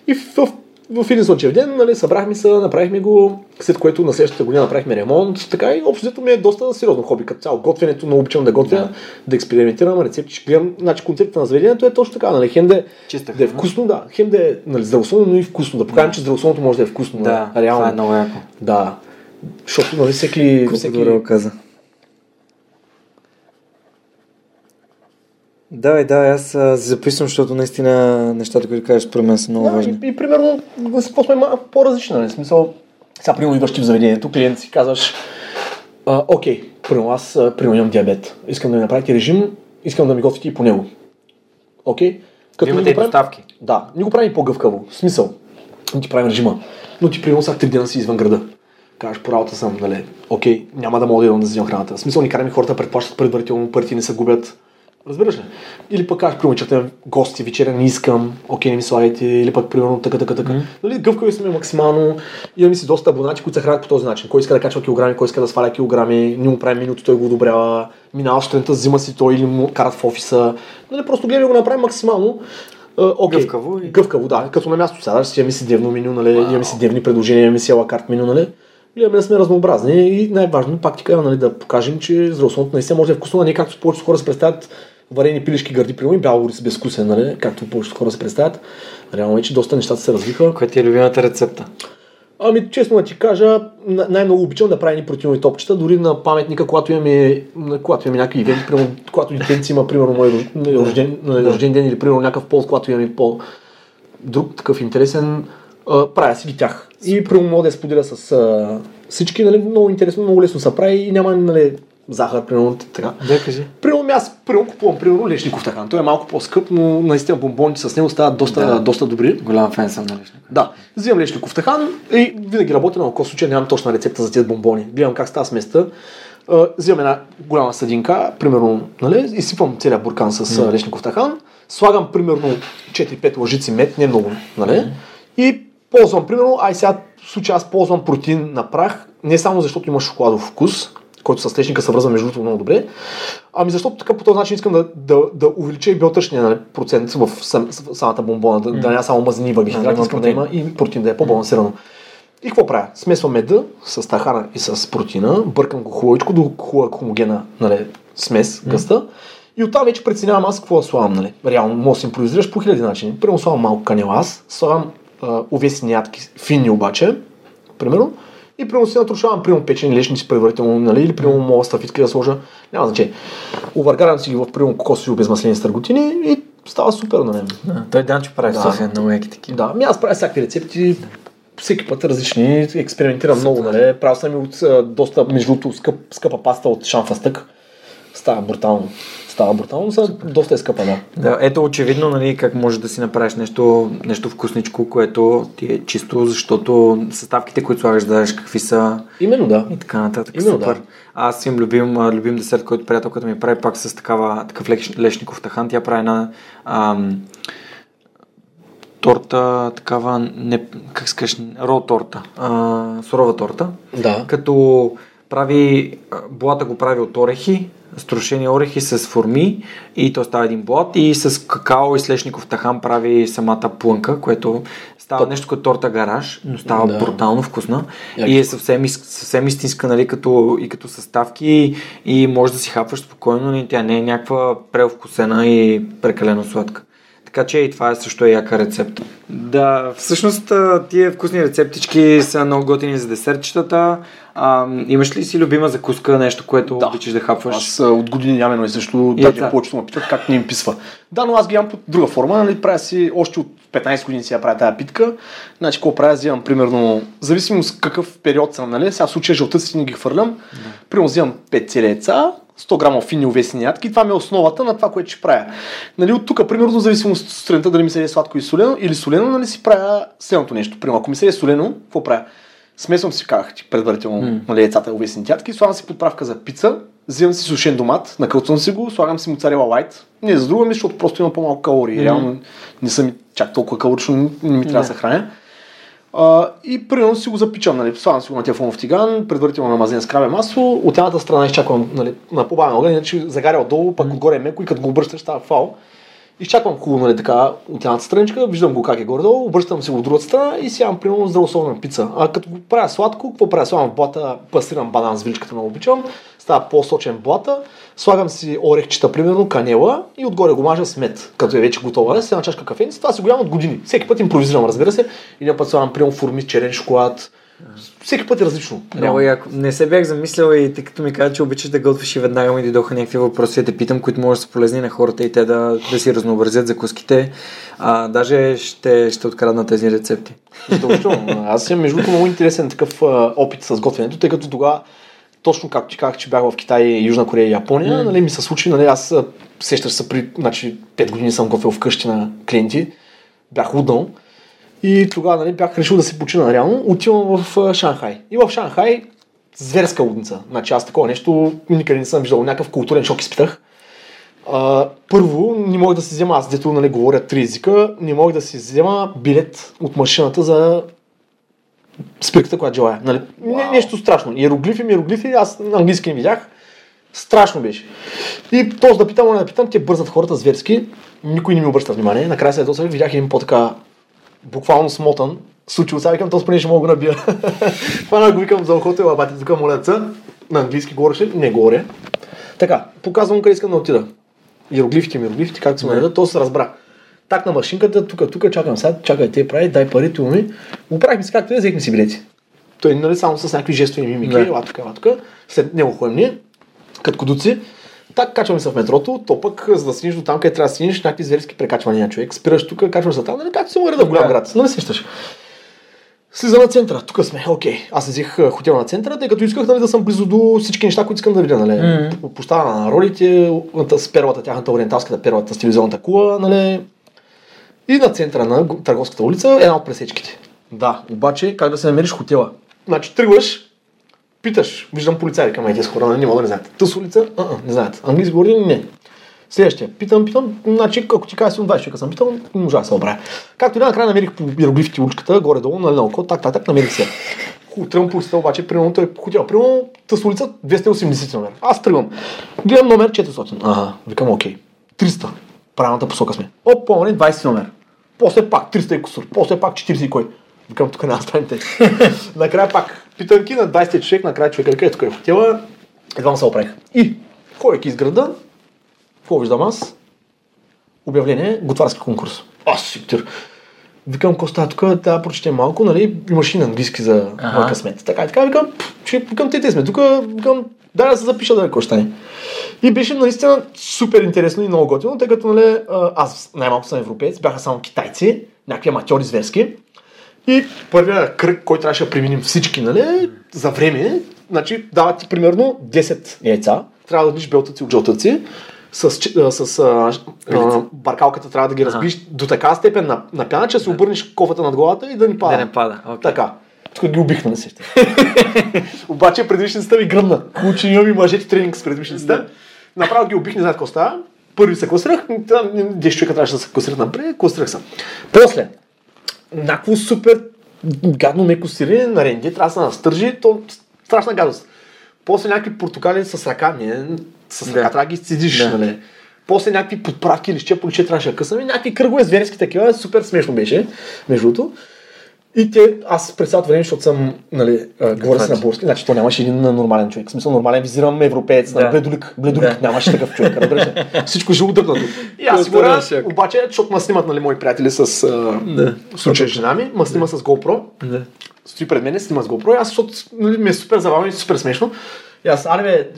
И в, в, в един слънчев ден, нали, събрахме се, направихме го, след което на следващата година направихме ремонт, така и общо взето ми е доста сериозно хоби като цяло. Готвенето, много обичам да готвя, да, да експериментирам, рецепти, ще гледам. Значи концепта на заведението е точно така, нали, хем да, е- Чиста да е вкусно, да, хем да е нали, здравословно, но и вкусно. Да покажем, че здравословното може да е вкусно. Да, нали, реално. това е много яко. Да. Защото, нали, всеки... Колко всеки... добре каза. Да, да, аз записвам, защото наистина нещата, които кажеш, според мен са много Да, важни. и, и, примерно, малко по-различни, нали? Смисъл, сега, примерно, идваш ти в заведението, клиент си казваш, а, окей, примерно, аз примерно имам диабет, искам да ми направите режим, искам да ми готвите и по него. Окей? Ни имате и доставки. Да, ни го правим по-гъвкаво. В смисъл, не ти правим режима, но ти примерно сега три дена си извън града. Кажеш, по работа съм, нали, окей, няма да мога да идвам да взимам храната. В смисъл, ни караме хората да предплащат предварително, парите не се губят. Разбираш ли? Или пък кажеш, примерно, че гости, вечеря не искам, окей, не ми слагайте, или пък, примерно, така, така, така. Нали, гъвкави сме максимално. Имаме си доста абонати, които се хранят по този начин. Кой иска да качва килограми, кой иска да сваля килограми, ние му правим менюто, той го одобрява, минава сутринта, взима си той или му карат в офиса. Нали, просто гледаме да го направим максимално. окей. Гъвкаво и- Гъвкаво, да. Като на място сега, си имаме си дневно меню, нали, имаме си дневни предложения, имаме си алакарт меню, нали. Гледаме да сме разнообразни и най-важно пак ти кажа, нали, да покажем, че здравословното наистина може да е вкусно, а не както повечето хора се представят варени пилешки гърди, примерно и бял рис безвкусен, нали, както повечето хора се представят. Реално вече доста нещата се развиха. Коя ти е любимата рецепта? Ами, честно да ти кажа, най-много обичам да правя ни протеинови топчета, дори на паметника, когато имаме, когато имаме някакви ивенти, примерно, когато детенци има, примерно, мой рож- рожден, рожден ден или, примерно, някакъв полз, когато имаме по друг такъв интересен, правя си ги тях. И, примерно, мога да я споделя с всички, нали, много интересно, много лесно се прави и няма, нали, захар, примерно, така. Да, кажи. Примерно аз примерно купувам примерно лешников тахан. Той е малко по-скъп, но наистина бомбоните с него стават доста, Да. доста добри. Голям фен съм на лишника. Да, взимам лешников тахан и винаги работя на око случай, нямам точна рецепта за тези бомбони. Гледам как става сместа. А, взимам една голяма съдинка, примерно, нали, изсипвам целият буркан с mm. лешников тахан, слагам примерно 4-5 лъжици мед, не много, нали, и ползвам, примерно, ай сега в случая аз ползвам протеин на прах, не само защото има шоколадов вкус, който с лешника се връзва между другото много добре, ами защото така по този начин искам да, да, да увелича и биотъчния нали, процент в сам, в самата бомбона, да, да няма само мазнини Да, да въглехидрати, има искам да има и протеин да е по-балансирано. И какво правя? Смесвам меда с тахана и с протеина, бъркам го хубавичко до хубава хомогена нали, смес, гъста. И оттам вече преценявам аз какво да слагам. Нали. Реално може да си импровизираш по хиляди начини. Примерно слагам малко канела аз, слагам а, увесени ядки, финни обаче, примерно, и примерно си натрушавам примерно печени лешници предварително, нали, или примерно мога стафитки да сложа, няма значение. Увъргарям си ги в примерно кокосови обезмаслени стърготини и става супер, нали. Да, той Данчо прави Да. София много яки такива. Да, ами аз правя всякакви рецепти, всеки път различни, експериментирам много, нали. Правил съм и от доста, между скъп, скъпа паста от шанфастък. Става брутално. Става брутално, са доста е скъпа, да. Да, ето очевидно, нали, как можеш да си направиш нещо, нещо вкусничко, което ти е чисто, защото съставките, които слагаш, да знаеш какви са Именно да. и така нататък. Именно, Супер. да. Аз имам любим, любим десерт, който приятелката ми прави пак с такава, такъв леш, лешников тахан. Тя прави една ам, торта, такава, не, как се кажеш, рол торта, а, сурова торта. Да. Като прави, блата го прави от орехи, струшени орехи с форми и то става един блат и с какао и слешников тахан прави самата плънка, което става нещо като торта гараж, но става Да. брутално вкусна Яки. и е съвсем, съвсем истинска, нали, като, и като съставки и, може да си хапваш спокойно, нали, тя не е някаква преовкусена и прекалено сладка. Така че и това е също е яка рецепта. Да, всъщност тия вкусни рецептички са много готини за десертчетата. А, имаш ли си любима закуска, нещо, което Да. обичаш да хапваш? Аз от години нямам едно и също, И даже повечето ме питат как не им писва. Да, но аз ги имам под друга форма, нали, правя си, още от 15 години си я правя тази питка. Значи, какво правя, взимам примерно, зависимо с какъв период съм, нали, сега в случая жълтъците не ги хвърлям, примерно взимам 5 цели яйца, 100 грама фини увесени ядки, това ми е основата на това, което ще правя. Нали, от тук, примерно, зависимо от сутринта дали ми се е сладко и солено, или солено, нали, си правя следното нещо. Примерно, ако ми се е солено, какво правя? Смесвам си, казах ти предварително, М. нали, яйцата увесени тятки, слагам си подправка за пица, взимам си сушен домат, накълцвам си го, слагам си моцарела лайт. Не за друго, ми, защото просто има по-малко калории. М. Реално не съм и чак толкова калорично, не, ми трябва да се храня. А, и примерно си го запичам, нали, слагам си го на тефлонов тиган, предварително намазен с краве масло, от едната страна изчаквам нали, на по-бавен огън, иначе загаря отдолу, пък отгоре е меко и като го обръщаш става фал. Изчаквам хубаво, нали, така, от едната страничка, виждам го как е горе-долу, обръщам се от другата страна и сявам, примерно, здравословна пица. А като го правя сладко, какво правя? Слагам в блата пасиран банан с виличката, много обичам, става по-сочен блата, слагам си орехчета, примерно, канела и отгоре го мажа с мед, като е вече готова. С една чашка кафеница, това си го от години. Всеки път импровизирам, разбира се. Един път слагам, примерно, форми черен шоколад. Всеки път е различно. Много яко. Не се бях замислял и тъй като ми каза, че обичаш да готвиш и веднага ми дойдоха някакви въпроси да те питам, които може да са полезни на хората и те да, да си разнообразят закуските. А, даже ще, ще открадна тези рецепти. Задължително. Аз имам между другото много интересен такъв опит с готвенето, тъй като тогава точно както ти казах, че бях в Китай, Южна Корея и Япония, М. нали, ми се случи, нали, аз сещаш се при, значи, 5 години съм готвил вкъщи на клиенти, бях луднал и тогава нали, бях решил да се почина реално, отивам в Шанхай. И в Шанхай зверска лудница. Значи аз такова нещо никъде не съм виждал, някакъв културен шок изпитах. А, първо, не мога да си взема, аз дето нали, говоря три езика, не мога да си взема билет от машината за спирката, която желая. Нали? Не, нещо страшно. Иероглифи, иероглифи, аз на английски не видях. Страшно беше. И този да питам, да питам, те бързат хората зверски. Никой не ми обръща внимание. Накрая след това видях един по-така буквално смотан. Случило се, викам, този поне ще мога да набия. Хвана го викам за ухото и лабати, тук моля деца. На английски говореше, не говоря. Така, показвам къде искам да отида. Иероглифите, иероглифите, както се нареда, то се разбра. Так на машинката, тук, тук, чакам сега, чакай, те прави, дай парите ми. Оправихме си както е, взехме си билети. Той нали само с някакви жестови мимики, Да. ела тук, ела тук. След него ходим ние, като кодуци. Так, качваме се в метрото, то пък, за да стигнеш до там, къде трябва да стигнеш, някакви зверски прекачвания човек. Спираш тук, качваш се там, нали, както се му реда в голям Да. град, нали сещаш. Слиза на центъра, тук сме, окей. Аз взех хотел на центъра, тъй като исках нали, да съм близо до всички неща, които искам да видя. Нали. Мгм. Поставя на ролите, с перлата, тяхната ориенталската перлата, стилизованата кула, нали. И на центъра на търговската улица, една от пресечките. Да, обаче как да се намериш хотела? Значи тръгваш, питаш, виждам полицаи, към тези хора, не мога да не знаят. Тъс улица, а, не знаят. Английски говори, не. Следващия. Питам, питам, значи, ако ти кажа, си 20 човека съм питал, не можа да се обравя. Както и накрая намерих по иероглифите уличката, горе-долу, нали, на око, так, так, так, намерих се. Тръгвам по улицата, обаче, примерно той е хотел. Примерно, тъс улица, 280 номер. Аз тръгвам. Гледам номер 400. Ага, викам, окей. 300. Правилната посока сме. Оп, по 20 номер. После пак 300 и кусор. После пак 40 и кой. Викам, тук няма страните. накрая пак. Питанки на 20 човек, накрая човек къде тук е хотела. Едва се оправих. И, ходейки из града, какво виждам аз? Обявление, готварски конкурс. Аз си тир. Викам, какво става тук, да прочетем малко, нали, имаш и на английски за Ага. моя късмет. Така и така, викам, «Пф, че, викам, те, те сме тук, викам, дай да се запиша да какво ще стане. И беше наистина супер интересно и много готино, тъй като нали, аз най-малко съм европеец, бяха само китайци, някакви аматьори зверски. И първия кръг, който трябваше да преминем всички, нали, за време, значи дават ти примерно 10 яйца, трябва да дадеш белтъци от жълтъци, с, а, с а, а, баркалката трябва да ги разбиш до така степен на, на пяна, че да си обърнеш кофата над главата и да ни пада. Да не пада. Окей. Така. Тук ги убихме на сеща. Обаче предвижницата ми гръмна. Учи имам и мъжете тренинг с предвижницата. Направо ги убих, не знаят какво става. Първи се класирах, там 10 човека трябваше да се класират напред, класирах съм. После, някакво супер гадно ме класиране на ренди, трябва да се настържи, то страшна гадост. После някакви портокали с ръка, не, с ръка Да. трябва да ги сцедиш, Да. нали. После някакви подправки или ще поличе трябваше да късаме, някакви кръгове зверски такива, супер смешно беше, между другото. И те, аз през цялото време, защото съм, нали, говоря си на български, значи то нямаше един нормален човек. В смисъл нормален визирам европеец, Да. да. бледолик, бледолик, Да. нямаше такъв човек, разбираш? Всичко е живо дъгнато. И аз си говоря, обаче, защото ме снимат, нали, мои приятели с Да. в случая жена ми, ме снима с GoPro, Да. стои пред мен, снима с GoPro, и аз, защото нали, ми е супер забавно и супер смешно. И аз, аре бе.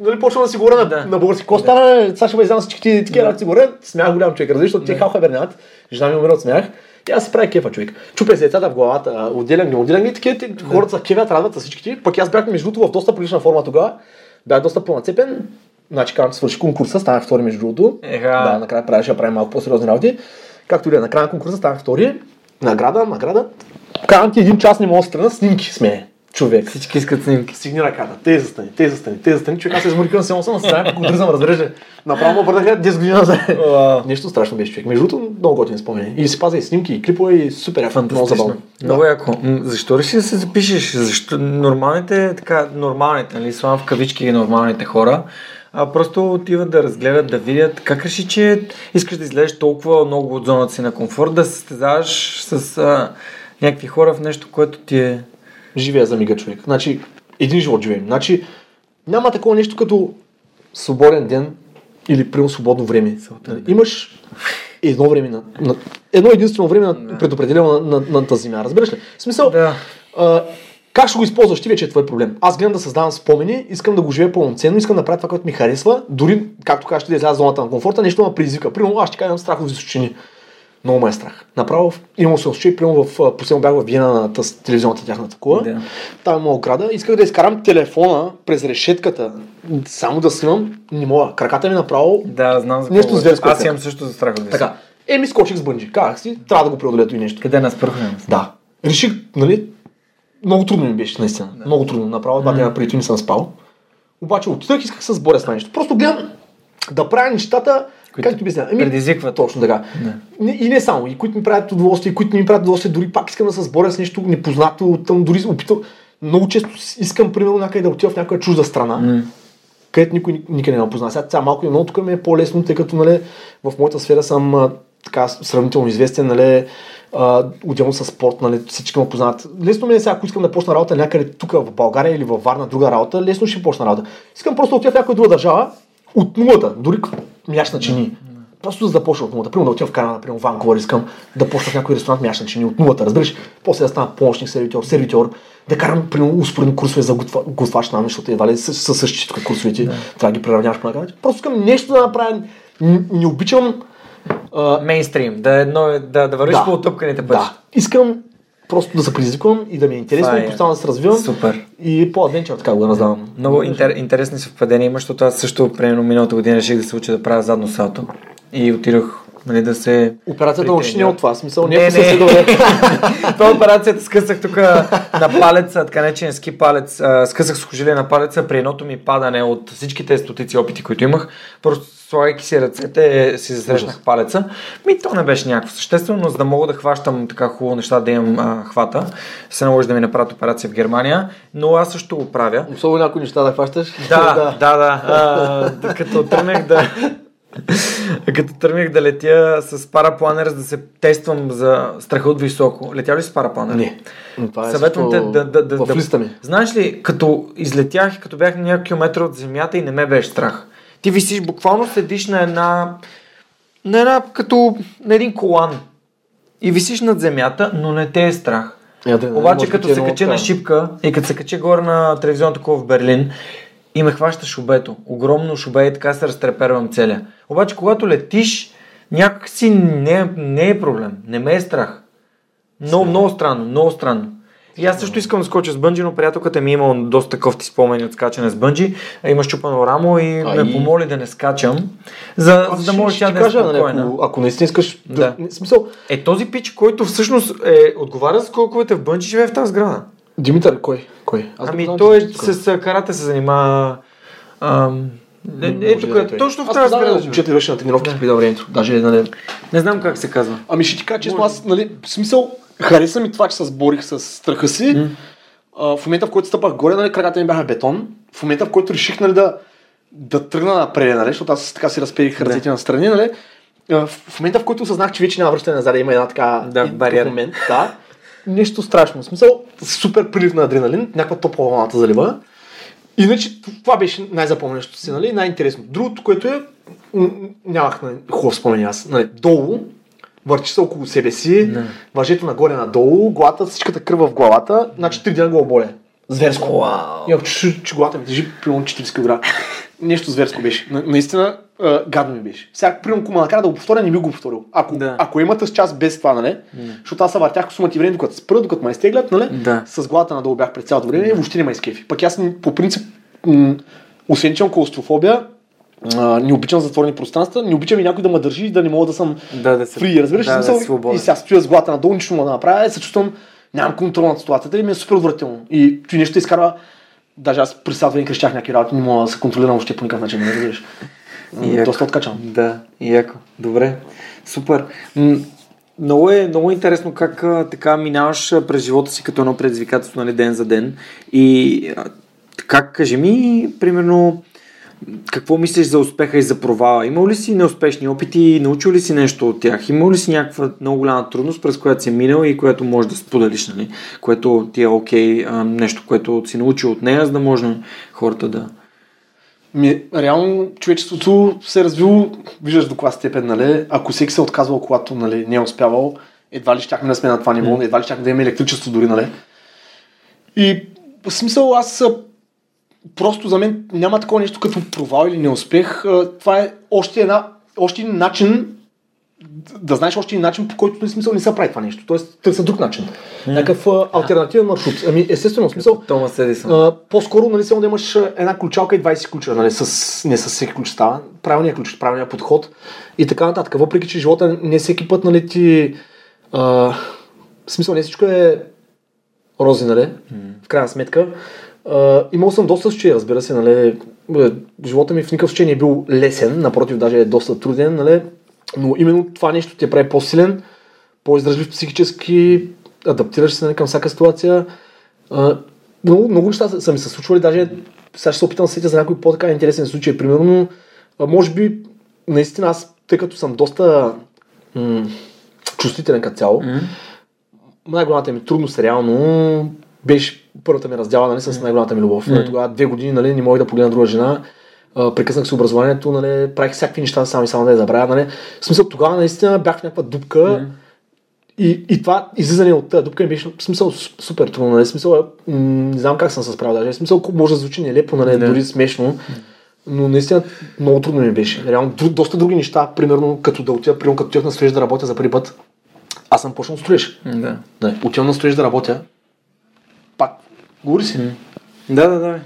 Нали, почвам да си говоря на, Да. на български. Какво стана, бе? сега ще ме издам всички такива работи си говоря. Смях голям човек, разбираш, защото те халха вернят. Жена ми умира от смях. И аз си правя кефа човек. Чупя се децата в главата, отделям ги, отделям ги, и такива хората са кевят, радват с всички. Пък аз бях между другото в доста прилична форма тогава. Бях доста пълнацепен. Значи, казвам, свърши конкурса, станах втори между другото. Еха. Да, накрая правеше да правим малко по-сериозни работи. Както и да е, накрая на конкурса станах втори. Награда, награда. Казвам ти един час не мога да страна, снимки сме. Човек. Всички искат снимки. Стигни ръката, те застани, те застани, те застани. Човек, аз се изморикам на село съм на страна, ако дръзам, ли. Направо му върнаха 10 години назад. Нещо страшно беше човек. Между другото, много готини спомени. И си пазя и снимки, и клипове, и супер яко. Много забавно. Много яко. Защо реши да се запишеш? Защо нормалните, така, нормалните, нали, слагам в кавички нормалните хора, а просто отиват да разгледат, да видят как реши, че искаш да излезеш толкова много от зоната си на комфорт, да се състезаваш с а, някакви хора в нещо, което ти е... Живея за мига човек. Значи, един живот живеем. Значи, няма такова нещо като свободен ден или прямо свободно време. Нали, Имаш едно време на, на едно единствено време на, предопределено на, на, на тази земя. Разбираш ли? В смисъл, Да. а, как ще го използваш ти вече е твой проблем. Аз гледам да създавам спомени, искам да го живея пълноценно, искам да правя това, което ми харесва, дори, както кажеш, да изляза зоната на комфорта, нещо ме предизвика. Примерно, аз ще кажа, имам страх от височини. Много ме е страх. Направо имам се случай, примерно в последно бях в Виена на тъс, телевизионната тяхната кула. Да. Там има ограда. Исках да изкарам телефона през решетката. Само да снимам. Не мога. Краката ми направо. Да, знам за Нещо зверско Аз е. имам също за страх от. Така. Е, ми скочих с бънджи. Казах си, трябва да го преодолея и нещо. Къде нас пръхнем? Да. Реших, нали, много трудно ми беше, наистина. Да. Много трудно. Направо два дена преди не съм спал. Обаче отидах исках да се сборя с нещо. Просто гледам да правя нещата, Които както би се предизвикват. Точно така. Да. И не само, и които ми правят удоволствие, и които не ми правят удоволствие, дори пак искам да се сборя с нещо непознато, там дори опитал. Много често искам, примерно, някъде да отида в някоя чужда страна, М. където никой ни- никъде не ме познава. Сега, сега малко и много тук ми е по-лесно, тъй като нали, в моята сфера съм а, така сравнително известен, нали, а, отделно с спорт, нали, всички ме познават. Лесно ми е сега, ако искам да почна работа някъде тук в България или във Варна, друга работа, лесно ще почна работа. Искам просто да отида в някоя друга държава, от нулата, дори мяш на чини. Просто за да почна от нулата. Примерно да отида в Канада, примерно Ванкувър, искам да почна в някой ресторант мяш на чини от нулата, разбираш? После да стана помощник, сервитьор, сервитьор, да карам примерно успоредни курсове за готва- готвач на защото едва ли са, същите курсовете, трябва да ги приравняваш по. Просто искам нещо да направя. Н- Не обичам Мейнстрим, да, е едно, да, да вървиш Да. по отъпканите пъти. да. Искам просто да се предизвиквам и да ми е интересно Това и е постоянно да се развивам. Супер. И по-адвенчър така го да раздавам. Много интер, интересни съвпадения има, защото аз също, примерно, миналата година реших да се уча да правя задно салто. И отидох нали, да се... Операцията очи не е от това. Смисъл, не, Не, е не. Това операцията скъсах тук на палеца, така наречен ски палец. а, Скъсах сухожилие на палеца при едното ми падане от всичките стотици опити, които имах. Просто слагайки си ръцете, си засрещнах палеца. Ми то не беше някакво съществено, но за да мога да хващам така хубаво неща, да имам а, хвата, се наложи да ми направят операция в Германия. Но аз също го правя. Особено някои неща да хващаш. Да, да, да. А, да, като тръгнах да... Като тръгнах да летя с парапланер, за да се тествам за страха от високо. Летя ли с парапланер? Не. Това е Съветвам те да, да, да, да, ми. Знаеш ли, като излетях като бях на няколко километра от земята и не ме беше страх. Ти висиш, буквално седиш на една, на една, като на един колан. и висиш над земята, но не те е страх. Я да, Обаче като е се кача на шипка и като се кача горе на телевизионното такова в Берлин и ме хваща шубето. Огромно шубе и така се разтрепервам целия. Обаче когато летиш, някак си не, не е проблем. Не ме е страх. Много, много странно, много странно. И аз също искам да скоча с бънджи, но приятелката ми е имала доста кофти спомени от скачане с бънджи. Има щупано рамо и А, ме и- помоли да не скачам, за, Аз за да може тя ти да е кажа, нали, спокойна. ако, ако наистина искаш да. Смисъл, Е, този пич, който всъщност е, отговаря за скоковете в бънджи, живее в тази сграда. Димитър, кой? Кой? Аз ами не знам, той че е тук. с а, карате се занимава. Ам, е, Може ето да къде, е точно в Аз тази едно момчето беше на тренировки преди времето. Даже, нали, Не знам как се казва. Ами ще ти кажа честно, аз, нали, в смисъл, хареса ми това, че се сборих с страха си. А, в момента, в който стъпах горе, нали, краката ми бяха бетон. В момента, в който реших, нали, да, да тръгна напред, нали, защото аз така си разпеих ръцете на страни, нали, а, в, момента, в който осъзнах, че вече няма връщане назад, има една така Да, бариера. момент, да, нещо страшно. В смисъл, супер прилив на адреналин, някаква топла вълната залива. Иначе това беше най-запомнящото си, нали? най-интересно. Другото, което е, нямах нали, хубав спомен аз. Нали, долу, върчи се около себе си, Не. въжето нагоре-надолу, главата, всичката кръв в главата, значи три дена го боля. Зверско. Вау. И ако че, че главата ми тежи примерно 40 кг. Нещо зверско беше. На, наистина а, гадно ми беше. Всяко примерно, ако ме накара да го повторя, не би го повторил. Ако, Да. ако имате с час без това, нали? Защото аз се въртях сумати време, докато спра, докато ме изтеглят, нали? Да. С главата надолу бях през цялото време и въобще не ме изкефи. Пък аз по принцип, м- освен че имам клаустрофобия, а, не обичам затворени пространства, не обичам и някой да ме държи да не мога да съм Да, да се- фри, разбираш? да, да смисъл, си свободен. и сега стоя с главата надолу, нищо мога да направя, се чувствам, нямам контрол над ситуацията и ми е супер отвратително. И ти нещо изкарва, даже аз през крещях някакви работи, не мога да се контролирам въобще по никакъв начин, не разбираш? Яко. Доста откачам. Да, яко. Добре. Супер. М, Много е, много е интересно как а, така минаваш през живота си като едно предизвикателство, нали, ден за ден. И а, как, кажи ми, примерно, какво мислиш за успеха и за провала? Имал ли си неуспешни опити? Научил ли си нещо от тях? Имал ли си някаква много голяма трудност, през която си минал и което можеш да споделиш, нали? Което ти е окей, а, нещо, което си научил от нея, за да може хората да... Ми, реално човечеството се е развило, виждаш до каква степен, нали? Ако всеки се е отказвал, когато нали, не е успявал, едва ли щяхме да сме на това ниво, едва ли щяхме да имаме електричество дори, нали? И в смисъл аз просто за мен няма такова нещо като провал или неуспех. Това е още, една, още един начин да знаеш още един начин, по който в смисъл не се прави това нещо. Тоест, търся друг начин. Някакъв а, альтернативен маршрут. Ами, естествено, в смисъл, Томас Едисън. а, по-скоро, нали, само да имаш една ключалка и 20 ключа, нали, с, не с всеки ключ става, правилният ключ, правилният подход и така нататък. Въпреки, че живота не всеки път, нали, ти, а, в смисъл, не всичко е рози, нали, в крайна сметка. А, имал съм доста случаи, разбира се, нали, живота ми в никакъв случай не е бил лесен, напротив, даже е доста труден, нали, но именно това нещо те прави по-силен, по-издръжлив психически, адаптираш се нали, към всяка ситуация. А, много, много неща са, са ми се случвали, даже сега ще се опитам да се сетя за някой по-така интересен случай. Примерно, а, може би, наистина аз, тъй като съм доста м- чувствителен като цяло, М? най-голямата ми трудност реално беше първата ми раздяла нали, с най-голямата ми любов. Мгм. Тогава две години нали, не можех да погледна друга жена. Прекъснах си образованието, нали, правих всякакви неща само и само да я забравя. Нали. В смисъл тогава наистина бях в някаква дупка и, и това излизане от тази дупка ми беше в смисъл супер трудно. Нали. В Смисъл, м- не знам как съм се справил даже. В смисъл може да звучи нелепо, нали, Да. дори смешно. Но наистина много трудно ми беше. Реално дру, доста други неща, примерно като да отида, примерно като отидох на строеж да работя за първи път, аз съм почнал да строиш. Да. Не, отивам на строеж да работя. Пак, говори си. Да, да, да.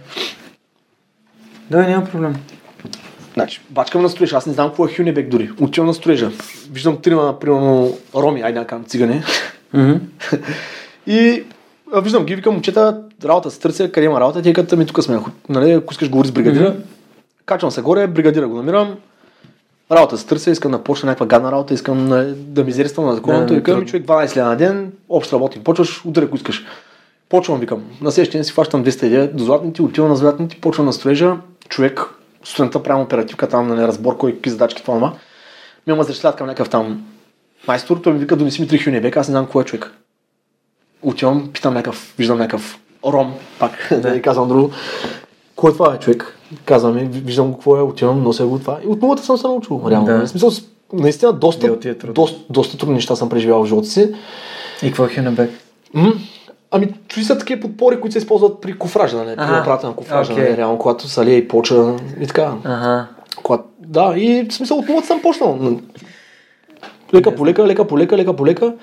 Да, няма проблем. Значи, бачкам на строеж, аз не знам какво е Хюнебек дори. Отивам на строежа. Виждам трима, примерно, роми, айде кажем цигане. И а, виждам ги, викам, момчета, работа се търся, къде има работа, тия като ми тук сме, нали, ако искаш говори с бригадира. Качвам се горе, бригадира го намирам. Работа се търся, искам да почна някаква гадна работа, искам нали, да мизерствам на законното. И ми човек 12 лева на ден, общо работим. Почваш, удари ако искаш. Почвам, викам. На следващия ден си фащам 200 идея до златните, отивам на златните, почвам на строежа. Човек, сутринта правим оперативка, там на разбор, кой какви задачки това има. Ми ме зрещат към някакъв там майстор, той ми вика, донеси ми 3 хюнебек, аз не знам кой е човек. Отивам, питам някакъв, виждам някакъв ром, пак, да не казвам друго. Кой е това е човек? Казвам ми, виждам го какво е, отивам, нося го това. И от нулата съм се научил, реално. Да. В смисъл, наистина доста, е трудно. доста, доста трудни неща съм преживял в живота си. И какво е Хюнебек? М? Ами, чуи са такива подпори, които се използват при кофража, нали? При направата на кофража, Окей. нали? Реално, когато са лия и поча и така. Ага. Когато... Да, и в смисъл от нулата съм почнал. Лека по лека, лека по лека, лека по лека.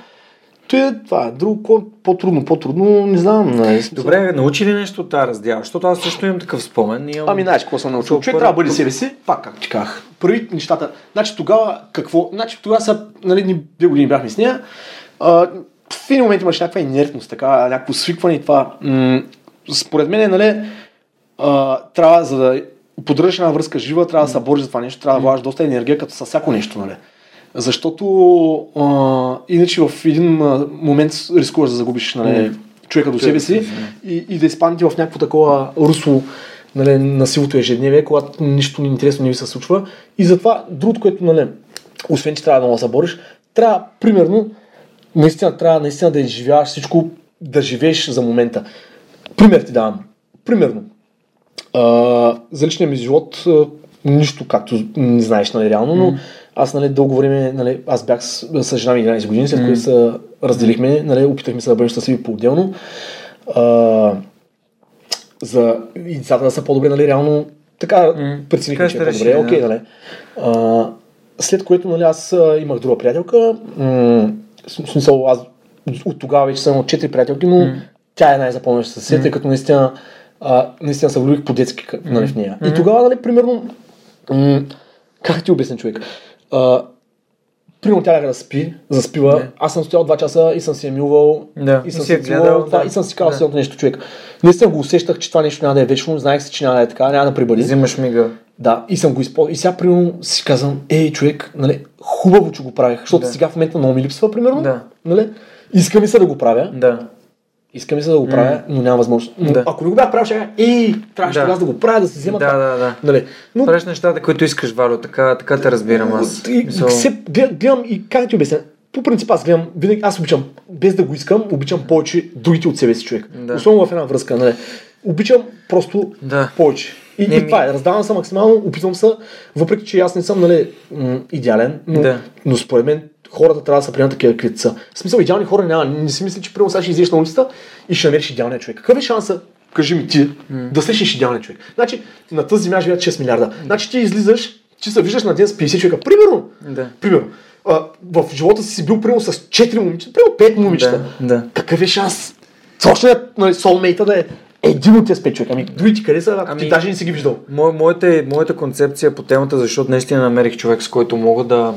То е това. Друго, ко- по-трудно, по-трудно, не знам. Нали? Смисъл- Добре, научи ли нещо от тази раздяла? Защото аз също имам такъв спомен. Имам... Ами, знаеш какво съм научил? Човек трябва да бъде себе си, пак как ти казах. Първи нещата. Значи тогава какво? Значи тогава са, нали, две години бяхме с нея. А, в един момент имаш някаква инертност, така, някакво свикване и това. М- според мен, нали, а, трябва за да поддържаш една връзка жива, трябва да се бориш за това нещо, трябва да влагаш доста енергия, като със всяко нещо, нали. Защото а, иначе в един а, момент рискуваш да загубиш нали, човека до себе си и, и да изпаднете в някакво такова русло нали, на силото ежедневие, когато нищо интересно не ви се случва. И затова другото, което, нали, освен че трябва да да се бориш, трябва, примерно, наистина трябва наистина да изживяваш всичко, да живееш за момента. Пример ти давам. Примерно, а, за личния ми живот а, нищо, както не знаеш, нали, реално, но аз, нали, дълго време, нали, аз бях с, с жена ми 11 години, след което се разделихме, нали, опитахме се да бъдем щастливи по-отделно. А, за и децата да са по-добре, нали, реално така М. преценихме, че е по-добре, решили, окей, да. нали. А, след което, нали, аз имах друга приятелка, м- в смисъл, аз от тогава вече съм от четири приятелки, но тя е най-запомняща се, тъй като наистина, а, наистина се влюбих по-детски нали, в нея. И тогава, нали, примерно, м- как ти обясня човек? А, примерно тя ляга да спи, заспива, Да. аз съм стоял два часа и съм си я милвал, Да, и съм и си си е гледал, да, да. и съм си казал Да. следното нещо, човек. Наистина го усещах, че това нещо няма да е вечно, знаех си, че няма да е така, няма да прибъде. Взимаш мига. Да, и съм го използвал. И сега, примерно, си казвам, ей, човек, нали, хубаво, че го правих, защото Да. сега в момента много ми липсва, примерно. Да. Нали? Иска ми се да го правя, Да. Иска ми се да го правя, но няма възможност. Но, Да. Ако не го бях правил, ще кажа, ей, трябваше Да. да. го правя, да се взема Да, да, да. Нали? Но Правиш нещата, които искаш, Валю. Така, така те разбирам аз. и, Мисъл- се, гледам, и как ти обясня, по принцип аз гледам, винаги аз обичам, без да го искам, обичам повече другите от себе си човек. Да. Особено в една връзка, нали? Обичам просто Да. повече. И, Не, и ми- това е, раздавам се максимално, опитвам се, въпреки че аз не съм нали, идеален, но, Да. но според мен хората трябва да се приемат такива каквито са. В смисъл, идеални хора няма. Не си мисля, че примерно сега ще излезеш на улицата и ще намериш идеалния човек. Какъв е шанса, кажи ми ти, да срещнеш идеалния човек? Значи, на тази земя живеят 6 милиарда. Значи ти излизаш, че се виждаш на ден с 50 човека. Примерно, Да. примерно, а, в живота си си бил примерно с 4 момичета, примерно 5 момичета. Да, да. Какъв е шанс? Точният нали, soulmate да е един от тези 5 човека. Ами, другите къде са, ако ти Ами- даже не си ги виждал. Мо, моята, моята концепция по темата, защото наистина намерих човек, с който мога да...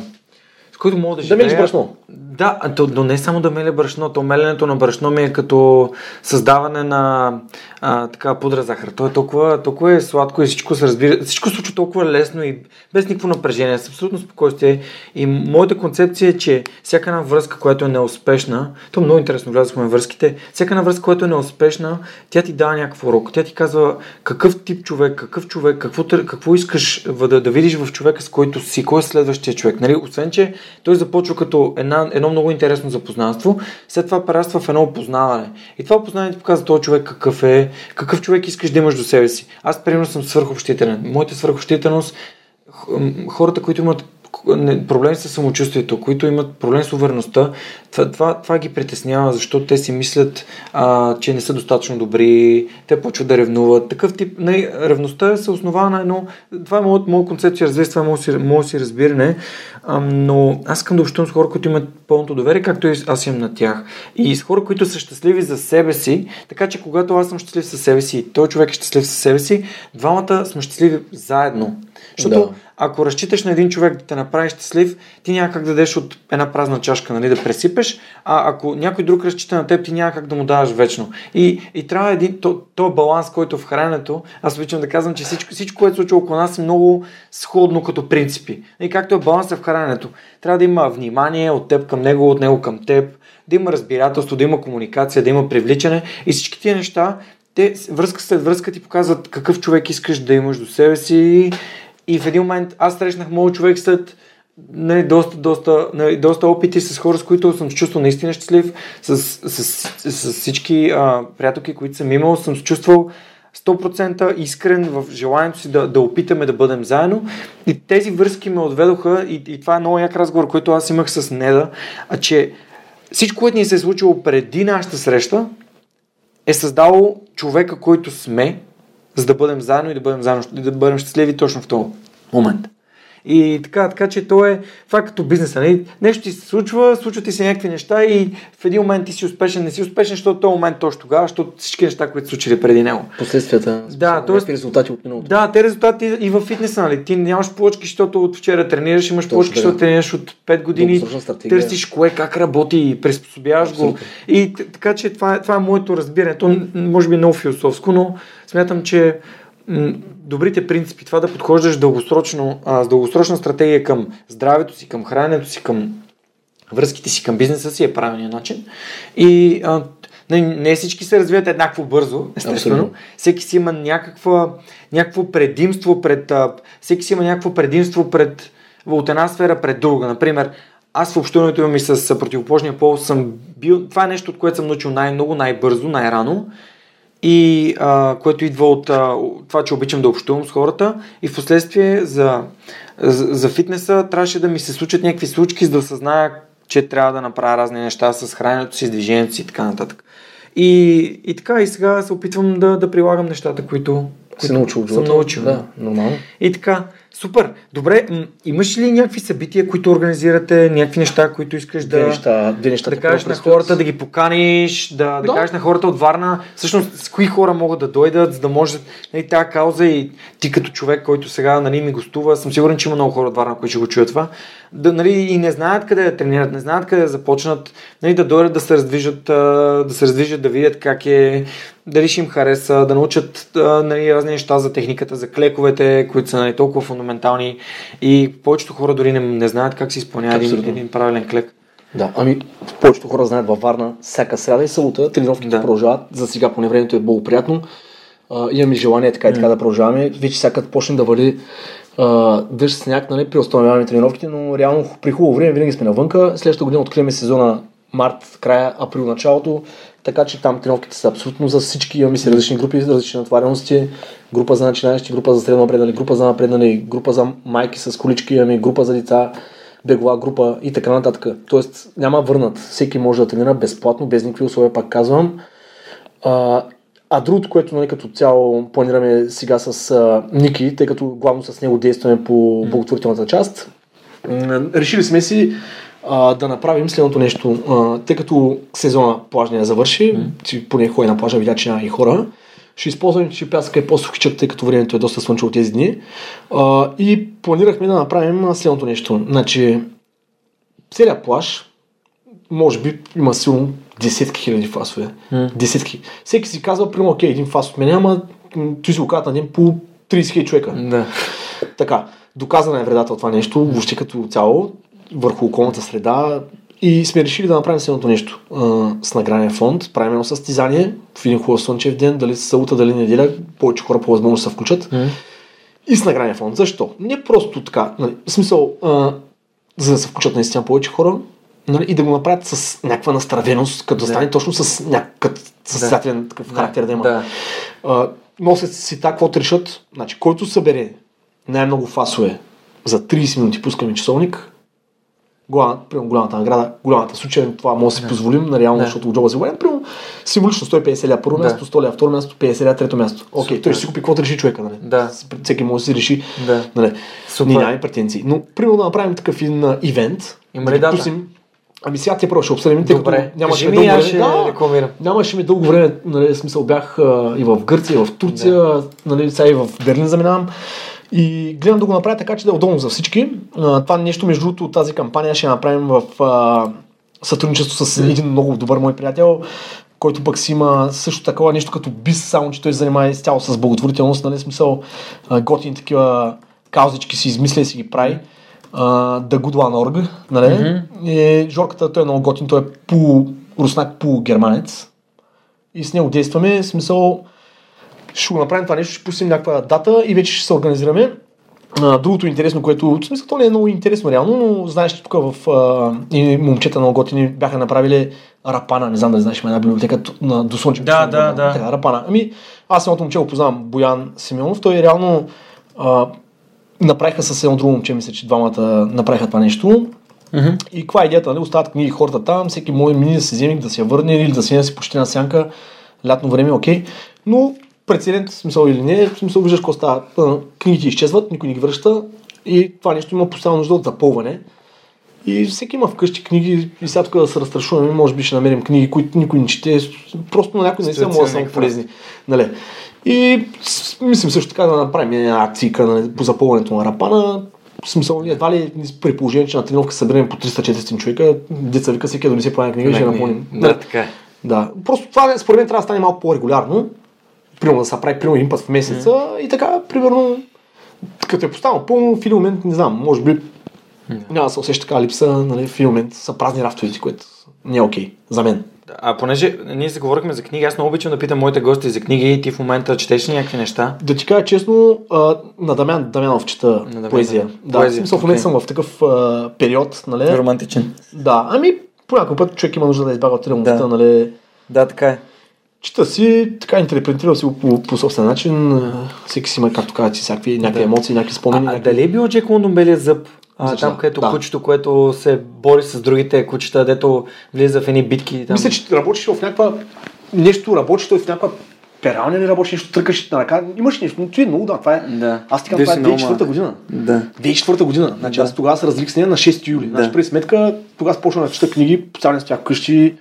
С който мога да Да живея. мелиш брашно. Да, то, но не само да меля брашно, то меленето на брашно ми е като създаване на а, така пудра захар. То е толкова, толкова е сладко и всичко се разбира, всичко случва толкова лесно и без никакво напрежение, с абсолютно спокойствие. И моята концепция е, че всяка една връзка, която е неуспешна, то е много интересно, влязохме в връзките, всяка една връзка, която е неуспешна, тя ти дава някакъв урок. Тя ти казва какъв тип човек, какъв човек, какво, какво искаш да, да видиш в човека, с който си, кой е следващия човек. Нали? Освен, че той започва като една, едно много интересно запознанство, след това прераства в едно опознаване. И това опознаване ти показва този човек какъв е, какъв човек искаш да имаш до себе си. Аз, примерно, съм свърхобщителен. Моята свърхобщителност, хората, които имат проблеми с самочувствието, които имат проблем с увереността, това, това, това ги притеснява, защото те си мислят, а, че не са достатъчно добри, те почват да ревнуват. Такъв тип, не, ревността се основа на едно, това е моят, моя концепция, разбира се, това е моят си, моят си разбиране, а, но аз искам да общувам с хора, които имат пълното доверие, както и аз имам на тях. И с хора, които са щастливи за себе си, така че когато аз съм щастлив със себе си и той човек е щастлив със себе си, двамата сме щастливи заедно. Защото Да. Ако разчиташ на един човек да те направи щастлив, ти няма как да дадеш от една празна чашка, нали, да пресипеш, а ако някой друг разчита на теб, ти няма как да му даваш вечно. И, и трябва един, то, то баланс, който е в храненето, аз обичам да казвам, че всичко, всичко, което се случва около нас е много сходно като принципи. И както е баланс в храненето, трябва да има внимание от теб към него, от него към теб, да има разбирателство, да има комуникация, да има привличане и всички тия неща, те връзка след връзка ти показват какъв човек искаш да имаш до себе си и в един момент аз срещнах моят човек след нали, доста, доста, нали, доста опити с хора, с които съм се чувствал наистина щастлив, с, с, с, с всички а, приятелки, които съм имал, съм се чувствал 100% искрен в желанието си да, да опитаме да бъдем заедно. И тези връзки ме отведоха и, и това е много як разговор, който аз имах с Неда, а че всичко, което ни се е случило преди нашата среща, е създало човека, който сме, за да бъдем заедно и да бъдем заедно, да бъдем щастливи точно в този момент. И така, така че то е, това е като бизнеса. Нали? Нещо ти се случва, случват ти се някакви неща и в един момент ти си успешен, не си успешен, защото този момент точно тогава, защото всички неща, които са случили преди него. Последствията. Да, т.е. резултати от миналото. Да, те резултати и в фитнеса, нали? Ти нямаш плочки, защото от вчера тренираш, имаш плочки, защото тренираш от 5 години, търсиш кое, как работи приспособяваш го. И така че това е, това е моето разбиране. То може би е много философско, но смятам, че добрите принципи, това да подхождаш дългосрочно, а, с дългосрочна стратегия към здравето си, към храненето си, към връзките си, към бизнеса си е правилният начин. И а, не, не всички се развиват еднакво бързо, естествено. Абсолютно. Всеки си има някаква, някакво предимство пред. А, всеки си има някакво предимство пред от една сфера пред друга. Например, аз в общуването ми с противоположния пол съм бил. Това е нещо, от което съм научил най-много, най-бързо, най-рано и а, което идва от а, това, че обичам да общувам с хората и в последствие за, за, за фитнеса трябваше да ми се случат някакви случки, за да осъзная, че трябва да направя разни неща с храненето си, с движението си и така нататък. И, и така, и сега се опитвам да, да прилагам нещата, които, които се научил съм научил. Да, нормално. И така, Супер. Добре, имаш ли някакви събития, които организирате, някакви неща, които искаш да, неща, две неща, да кажеш на хората, да ги поканиш, да, да. да кажеш на хората от Варна, всъщност с кои хора могат да дойдат, за да може нали, тази кауза и ти като човек, който сега нали, ми гостува, съм сигурен, че има много хора от Варна, които ще го чуят това, да, нали, и не знаят къде да тренират, не знаят къде да започнат, нали, да дойдат да се раздвижат, да се раздвижат, да видят как е, дали ще им хареса, да научат нали, разни неща за техниката, за клековете, които са нали, толкова фундаментални и повечето хора дори не, не знаят как се изпълнява един, един правилен клек. Да, ами повечето хора знаят във Варна всяка сряда и събота тренировките да. продължават. За сега поне времето е благоприятно. Uh, имаме желание така и така mm. да продължаваме. Вече сега като почне да вали uh, дъжд, сняг, нали, установяване тренировките, но реално при хубаво време винаги сме навънка. Следващата година откриваме сезона март, края, април, началото. Така че там тренировките са абсолютно за всички. Имаме си различни групи, различни натварености. Група за начинаещи, група за средно напреднали, група за напреднали, група за майки с колички, имаме група за деца, бегова група и така нататък. Тоест няма върнат. Всеки може да тренира безплатно, без никакви условия, пак казвам. А, а другото, което нали, като цяло планираме сега с а, Ники, тъй като главно с него действаме по благотворителната част, решили сме си а, да направим следното нещо. А, тъй като сезона плажния завърши, mm. поне ходи на плажа, видя, че няма и хора, ще използваме, че пясъка е по-сухичък, тъй като времето е доста слънчево тези дни. А, и планирахме да направим следното нещо. Значи, целият плаж, може би има силно десетки хиляди фасове. Mm. Десетки. Всеки си казва, примерно, окей, един фас от мен, ама той си го казва на ден по 30 хиляди човека. Да. Така, доказана е вредата от това нещо, въобще като цяло върху околната среда и сме решили да направим следното нещо. А, с награден фонд, правим едно състезание в един хубав слънчев ден, дали събота, дали неделя, повече хора по възможност се включат. Mm. И с награден фонд. Защо? Не просто така. Нали, в смисъл, а, за да се включат наистина повече хора, нали, и да го направят с някаква настравеност, като да стане точно с някакъв състезателен да. такъв характер да има. Да. А, носят си така, какво решат. Значи, който събере най-много фасове за 30 минути пускаме часовник, примерно, голямата награда, голямата случай, това може да си позволим, на реално, защото от джоба си говорим, примерно, символично 150 ля първо място, 100 ля второ място, 50 ля трето място. Окей, okay, той ще си купи каквото реши човека, нали? Да. Всеки може да си реши. Да. Нали? Ние нямаме претенции. Но, примерно, да направим такъв един ивент. Има ли дата? Ами сега те просто ще обсъдим, тъй като нямаше ми, дълго време. Да, нямаше ми дълго време, нали, смисъл бях а, и в Гърция, и в Турция, да. нали, сега и в Берлин заминавам. И гледам да го направя така, че да е удобно за всички. Това нещо, между другото, тази кампания ще направим в сътрудничество с един много добър мой приятел, който пък си има също такова нещо като бис, само че той се занимава изцяло с благотворителност, нали, смисъл готини такива каузички си измисля и си ги прави. The Good Org, нали? Mm-hmm. И Жорката, той е много готин, той е полу-руснак, полу-германец. И с него действаме, смисъл, ще го направим това нещо, ще пустим някаква дата и вече ще се организираме. А, другото интересно, което, в смисъл, то не е много интересно реално, но знаеш, че тук в а, и момчета на готини бяха направили Рапана, не знам дали знаеш, има една библиотека на до Слънчев. Да, да, да. Така, Рапана. Ами, аз самото момче го познавам, Боян Симеонов. Той реално а, направиха с едно друго момче, мисля, че двамата направиха това нещо. Мгм. И каква е идеята, нали? Остават книги хората там, всеки може мини да си вземе, да я върне или да си я си почти на сянка. Лятно време, окей. Но прецедент, смисъл или не, в смисъл виждаш какво става. Книгите изчезват, никой не ги връща и това нещо има постоянно нужда от запълване. И всеки има вкъщи книги и сега тук да се разстрашуваме, може би ще намерим книги, които никой не чете, просто на някои наистина могат да са полезни. Нали? И мислим също така да направим една акция нали, по запълването на рапана. Смисъл, ние едва ли при положение, че на тренировка съберем по 300-400 човека, деца вика всеки да донесе по една книга и ще я напълним. Да, така е. Да. Просто това според мен трябва да стане малко по-регулярно. Примерно да се прави примерно един път в месеца и така, примерно, като е поставено пълно, в един момент, не знам, може би няма да се усеща така липса, нали, в един момент са празни рафтовете, което не е окей за мен. А понеже ние се говорихме за книги, аз много обичам да питам моите гости за книги. Ти в момента четеш ли някакви неща? Да ти кажа честно, а, на Дамян Дамянов чета Дамян поезия. Да, Поезия, в смисъл в момента окей. съм в такъв а, период, нали? Романтичен. Да, ами по някой път човек има нужда да избяга от реалността, Да. нали? Да, така е. Чета си, така интерпретирал си го по, по собствен начин. а, Всеки си има, както казват, си всякакви някакви Да. емоции, някакви спомени. А, а някакви... дали е бил Джек Лондон белият зъб? А, Защо? там, където Да. кучето, което се бори с другите кучета, дето влиза в едни битки. Там. Мисля, че работиш в някаква... Нещо работиш, той в някаква пералня ли работиш, нещо тръкаш на ръка. Имаш нещо, но ти е много да, това е... Да. Аз ти казвам, това е Виж си много 2004 година. Да. 2004 година. Значи Да. аз тогава се разлих с нея на 6 юли. Да. Значи, при сметка, тогава започнах да чета книги, специално с тях къщи.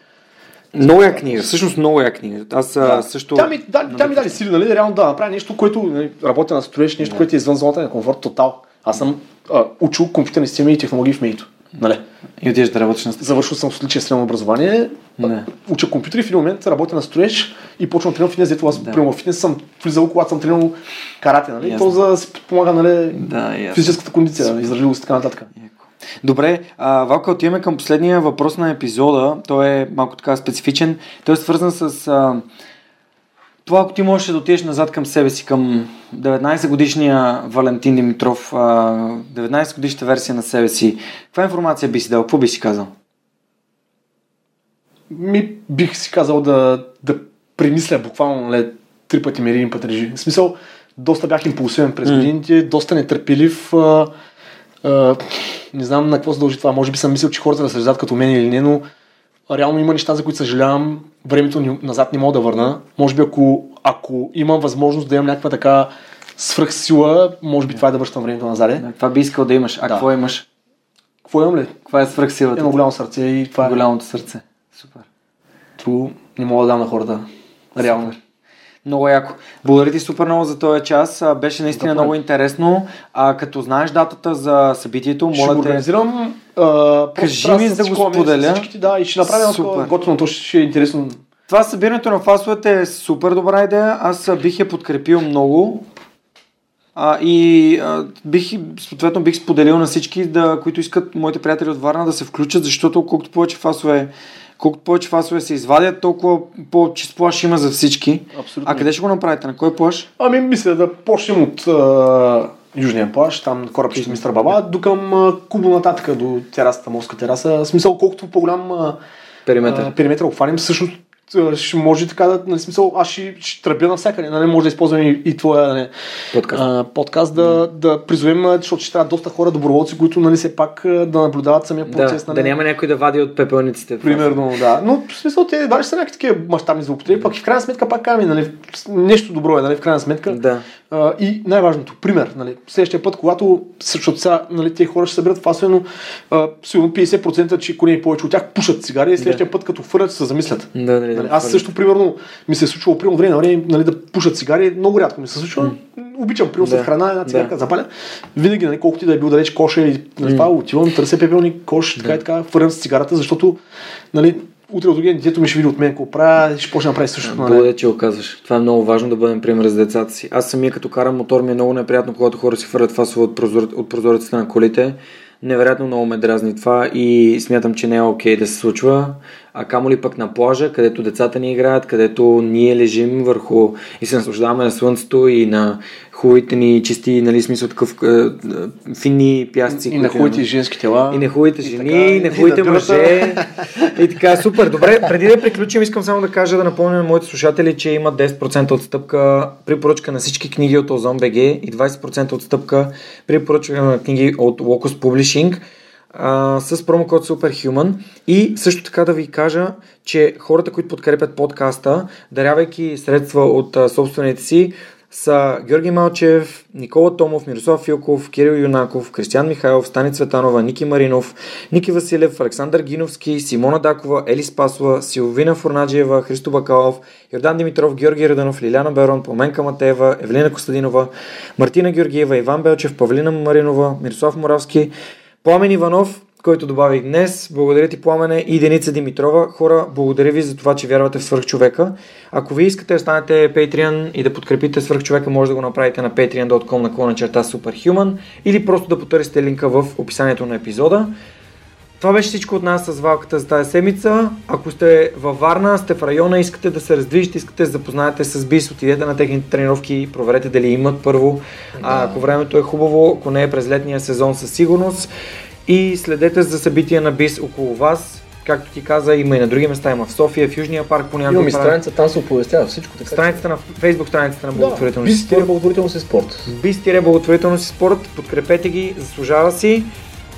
Много я книга, всъщност много я книга. Аз а, също... Тя ми, да, тя ми даде сили, нали, реално да направя нещо, което нали, работя на строеж, нещо, което е извън зоната на комфорт тотал. Аз съм а, учил компютърни системи и технологии в МЕИТО. Нали? И отидеш да работиш на Завършил съм с отличие средно образование, Да. уча компютри, в един момент работя на строеж и почвам да тренирам фитнес, дето аз Да. да. в фитнес съм влизал, когато съм тренирал карате, нали? Ясно. То за да се подпомага, нали, Да, ясно. физическата кондиция, издръжливост и така нататък. Яко. Добре, а, Валка, отиваме към последния въпрос на епизода. Той е малко така специфичен. Той е свързан с а, това, ако ти можеш да отидеш назад към себе си, към 19 годишния Валентин Димитров, а, 19 годишната версия на себе си. Каква информация би си дал? Какво би си казал? Ми бих си казал да, да премисля буквално нали, три пъти мери, един път режи. В смисъл, доста бях импулсивен през годините, доста нетърпелив. А, не знам на какво се дължи това. Може би съм мислил, че хората разсъждат като мен или не, но реално има неща, за които съжалявам. Времето ни, назад не мога да върна. Може би ако, ако имам възможност да имам някаква така свръхсила, може би това е да връщам времето назад. Да, Това би искал да имаш. А Да. какво имаш? Какво имам ли? Каква е свръхсилата? Едно голямо сърце и това е голямото сърце. Супер. тру, не мога да дам на хората. Реално. Много яко. Благодаря ти супер много за този час. Беше наистина Добре. много интересно. А, като знаеш датата за събитието, Ще моля те... организирам. А, Кажи ми, да за да го споделя. Всичките, да, и ще направя Супер. готино, то ще е интересно. Това събирането на фасовете е супер добра идея. Аз бих я подкрепил много. А, и а, бих, съответно бих споделил на всички, да, които искат моите приятели от Варна да се включат, защото колкото повече фасове, колкото повече фасове се извадят, толкова по-чист плаш има за всички. Абсолютно. А къде ще го направите? На кой плаш? Ами, мисля да почнем от а, Южния плаж, там корабчето Мистер Баба, до към Кубо нататък, до терасата, морска тераса. В смисъл, колкото по-голям а, Периметър. а, периметър обхванем, всъщност ще може така да, нали, смисъл, аз ще, ще тръбя навсякъде, нали, може да използвам и, и твоя нали, Подкаст. а, подкаст да, да призовем, защото ще трябва доста хора, доброволци, които нали, все пак да наблюдават самия процес. да, нали. да няма някой да вади от пепелниците. Примерно, да. Но в смисъл те ли са някакви такива мащабни злоупотреби, пък и в крайна сметка пак казваме, нали, нещо добро е, нали, в крайна сметка. Да. А, и най-важното, пример, нали, следващия път, когато, защото сега нали, тези хора ще съберат фасове, но а, сигурно 50% че коне повече от тях пушат цигари и следващия път, като фърят, ще се замислят. Да, да, Нали, да, аз също, примерно, ми се е случвало примерно време на време нали, да пушат цигари, много рядко ми се случва. Обичам, примерно, Да. след храна една цигарка Да. запаля. Винаги, нали, колкото и да е бил далеч коша и нали, това, отивам, търся пепелник, кош, така и така, фърнам с цигарата, защото нали, утре от другия детето ми ще види от мен какво правя ще почне да прави същото. Благодаря, че го казваш. Това е много важно да бъдем пример за децата си. Аз самия като карам мотор ми е много неприятно, когато хора си фърлят фасове от, прозор... от прозореците на колите. Невероятно много ме дразни това и смятам, че не е окей да се случва. а камо ли пък на плажа, където децата ни играят, където ние лежим върху и се наслаждаваме на слънцето и на хубавите ни чисти, нали, смисъл такъв е, е, финни пясъци. И на хубавите женски тела. И на хубавите жени, и, на хубавите мъже. и така, супер. Добре, преди да приключим, искам само да кажа, да напомня на моите слушатели, че има 10% отстъпка при поръчка на всички книги от Озон БГ и 20% отстъпка при поръчка на книги от Locus Publishing а, с промокод Superhuman и също така да ви кажа, че хората, които подкрепят подкаста, дарявайки средства от а, собствените си, са Георги Малчев, Никола Томов, Мирослав Филков, Кирил Юнаков, Кристиян Михайлов, Стани Цветанова, Ники Маринов, Ники Василев, Александър Гиновски, Симона Дакова, Ели Спасова, Силвина Фурнаджиева, Христо Бакалов, Йордан Димитров, Георги Раданов, Лиляна Берон, Поменка Матеева, Евлина Костадинова, Мартина Георгиева, Иван Белчев, Павлина Маринова, Мирослав Моравски, Пламен Иванов, който добавих днес. Благодаря ти, Пламене и Деница Димитрова. Хора, благодаря ви за това, че вярвате в свърхчовека. Ако ви искате да станете Patreon и да подкрепите свърхчовека, може да го направите на patreon.com на клона черта Superhuman или просто да потърсите линка в описанието на епизода. Това беше всичко от нас с валката за тази седмица. Ако сте във Варна, сте в района, искате да се раздвижите, искате да запознаете с БИС, отидете на техните тренировки, проверете дали имат първо. Да. А, ако времето е хубаво, ако не е през летния сезон със сигурност и следете за събития на БИС около вас. Както ти каза, има и на други места, има в София, в Южния парк по Имам и страница, там се оповестява всичко. Така, страницата на Facebook страницата на благотворителност да, спорт. благотворителност и спорт. Бис благотворителност и спорт. Подкрепете ги, заслужава си.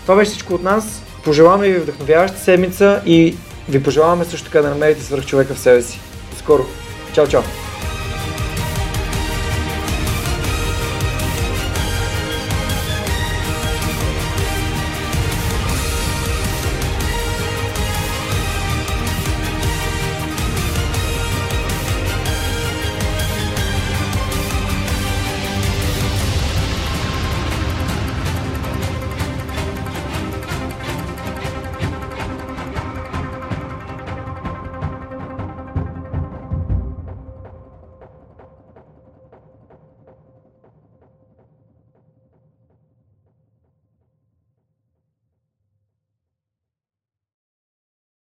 Това беше всичко от нас. Пожелаваме ви вдъхновяваща седмица и ви пожелаваме също така да намерите свърх човека в себе си. До скоро. Чао, чао.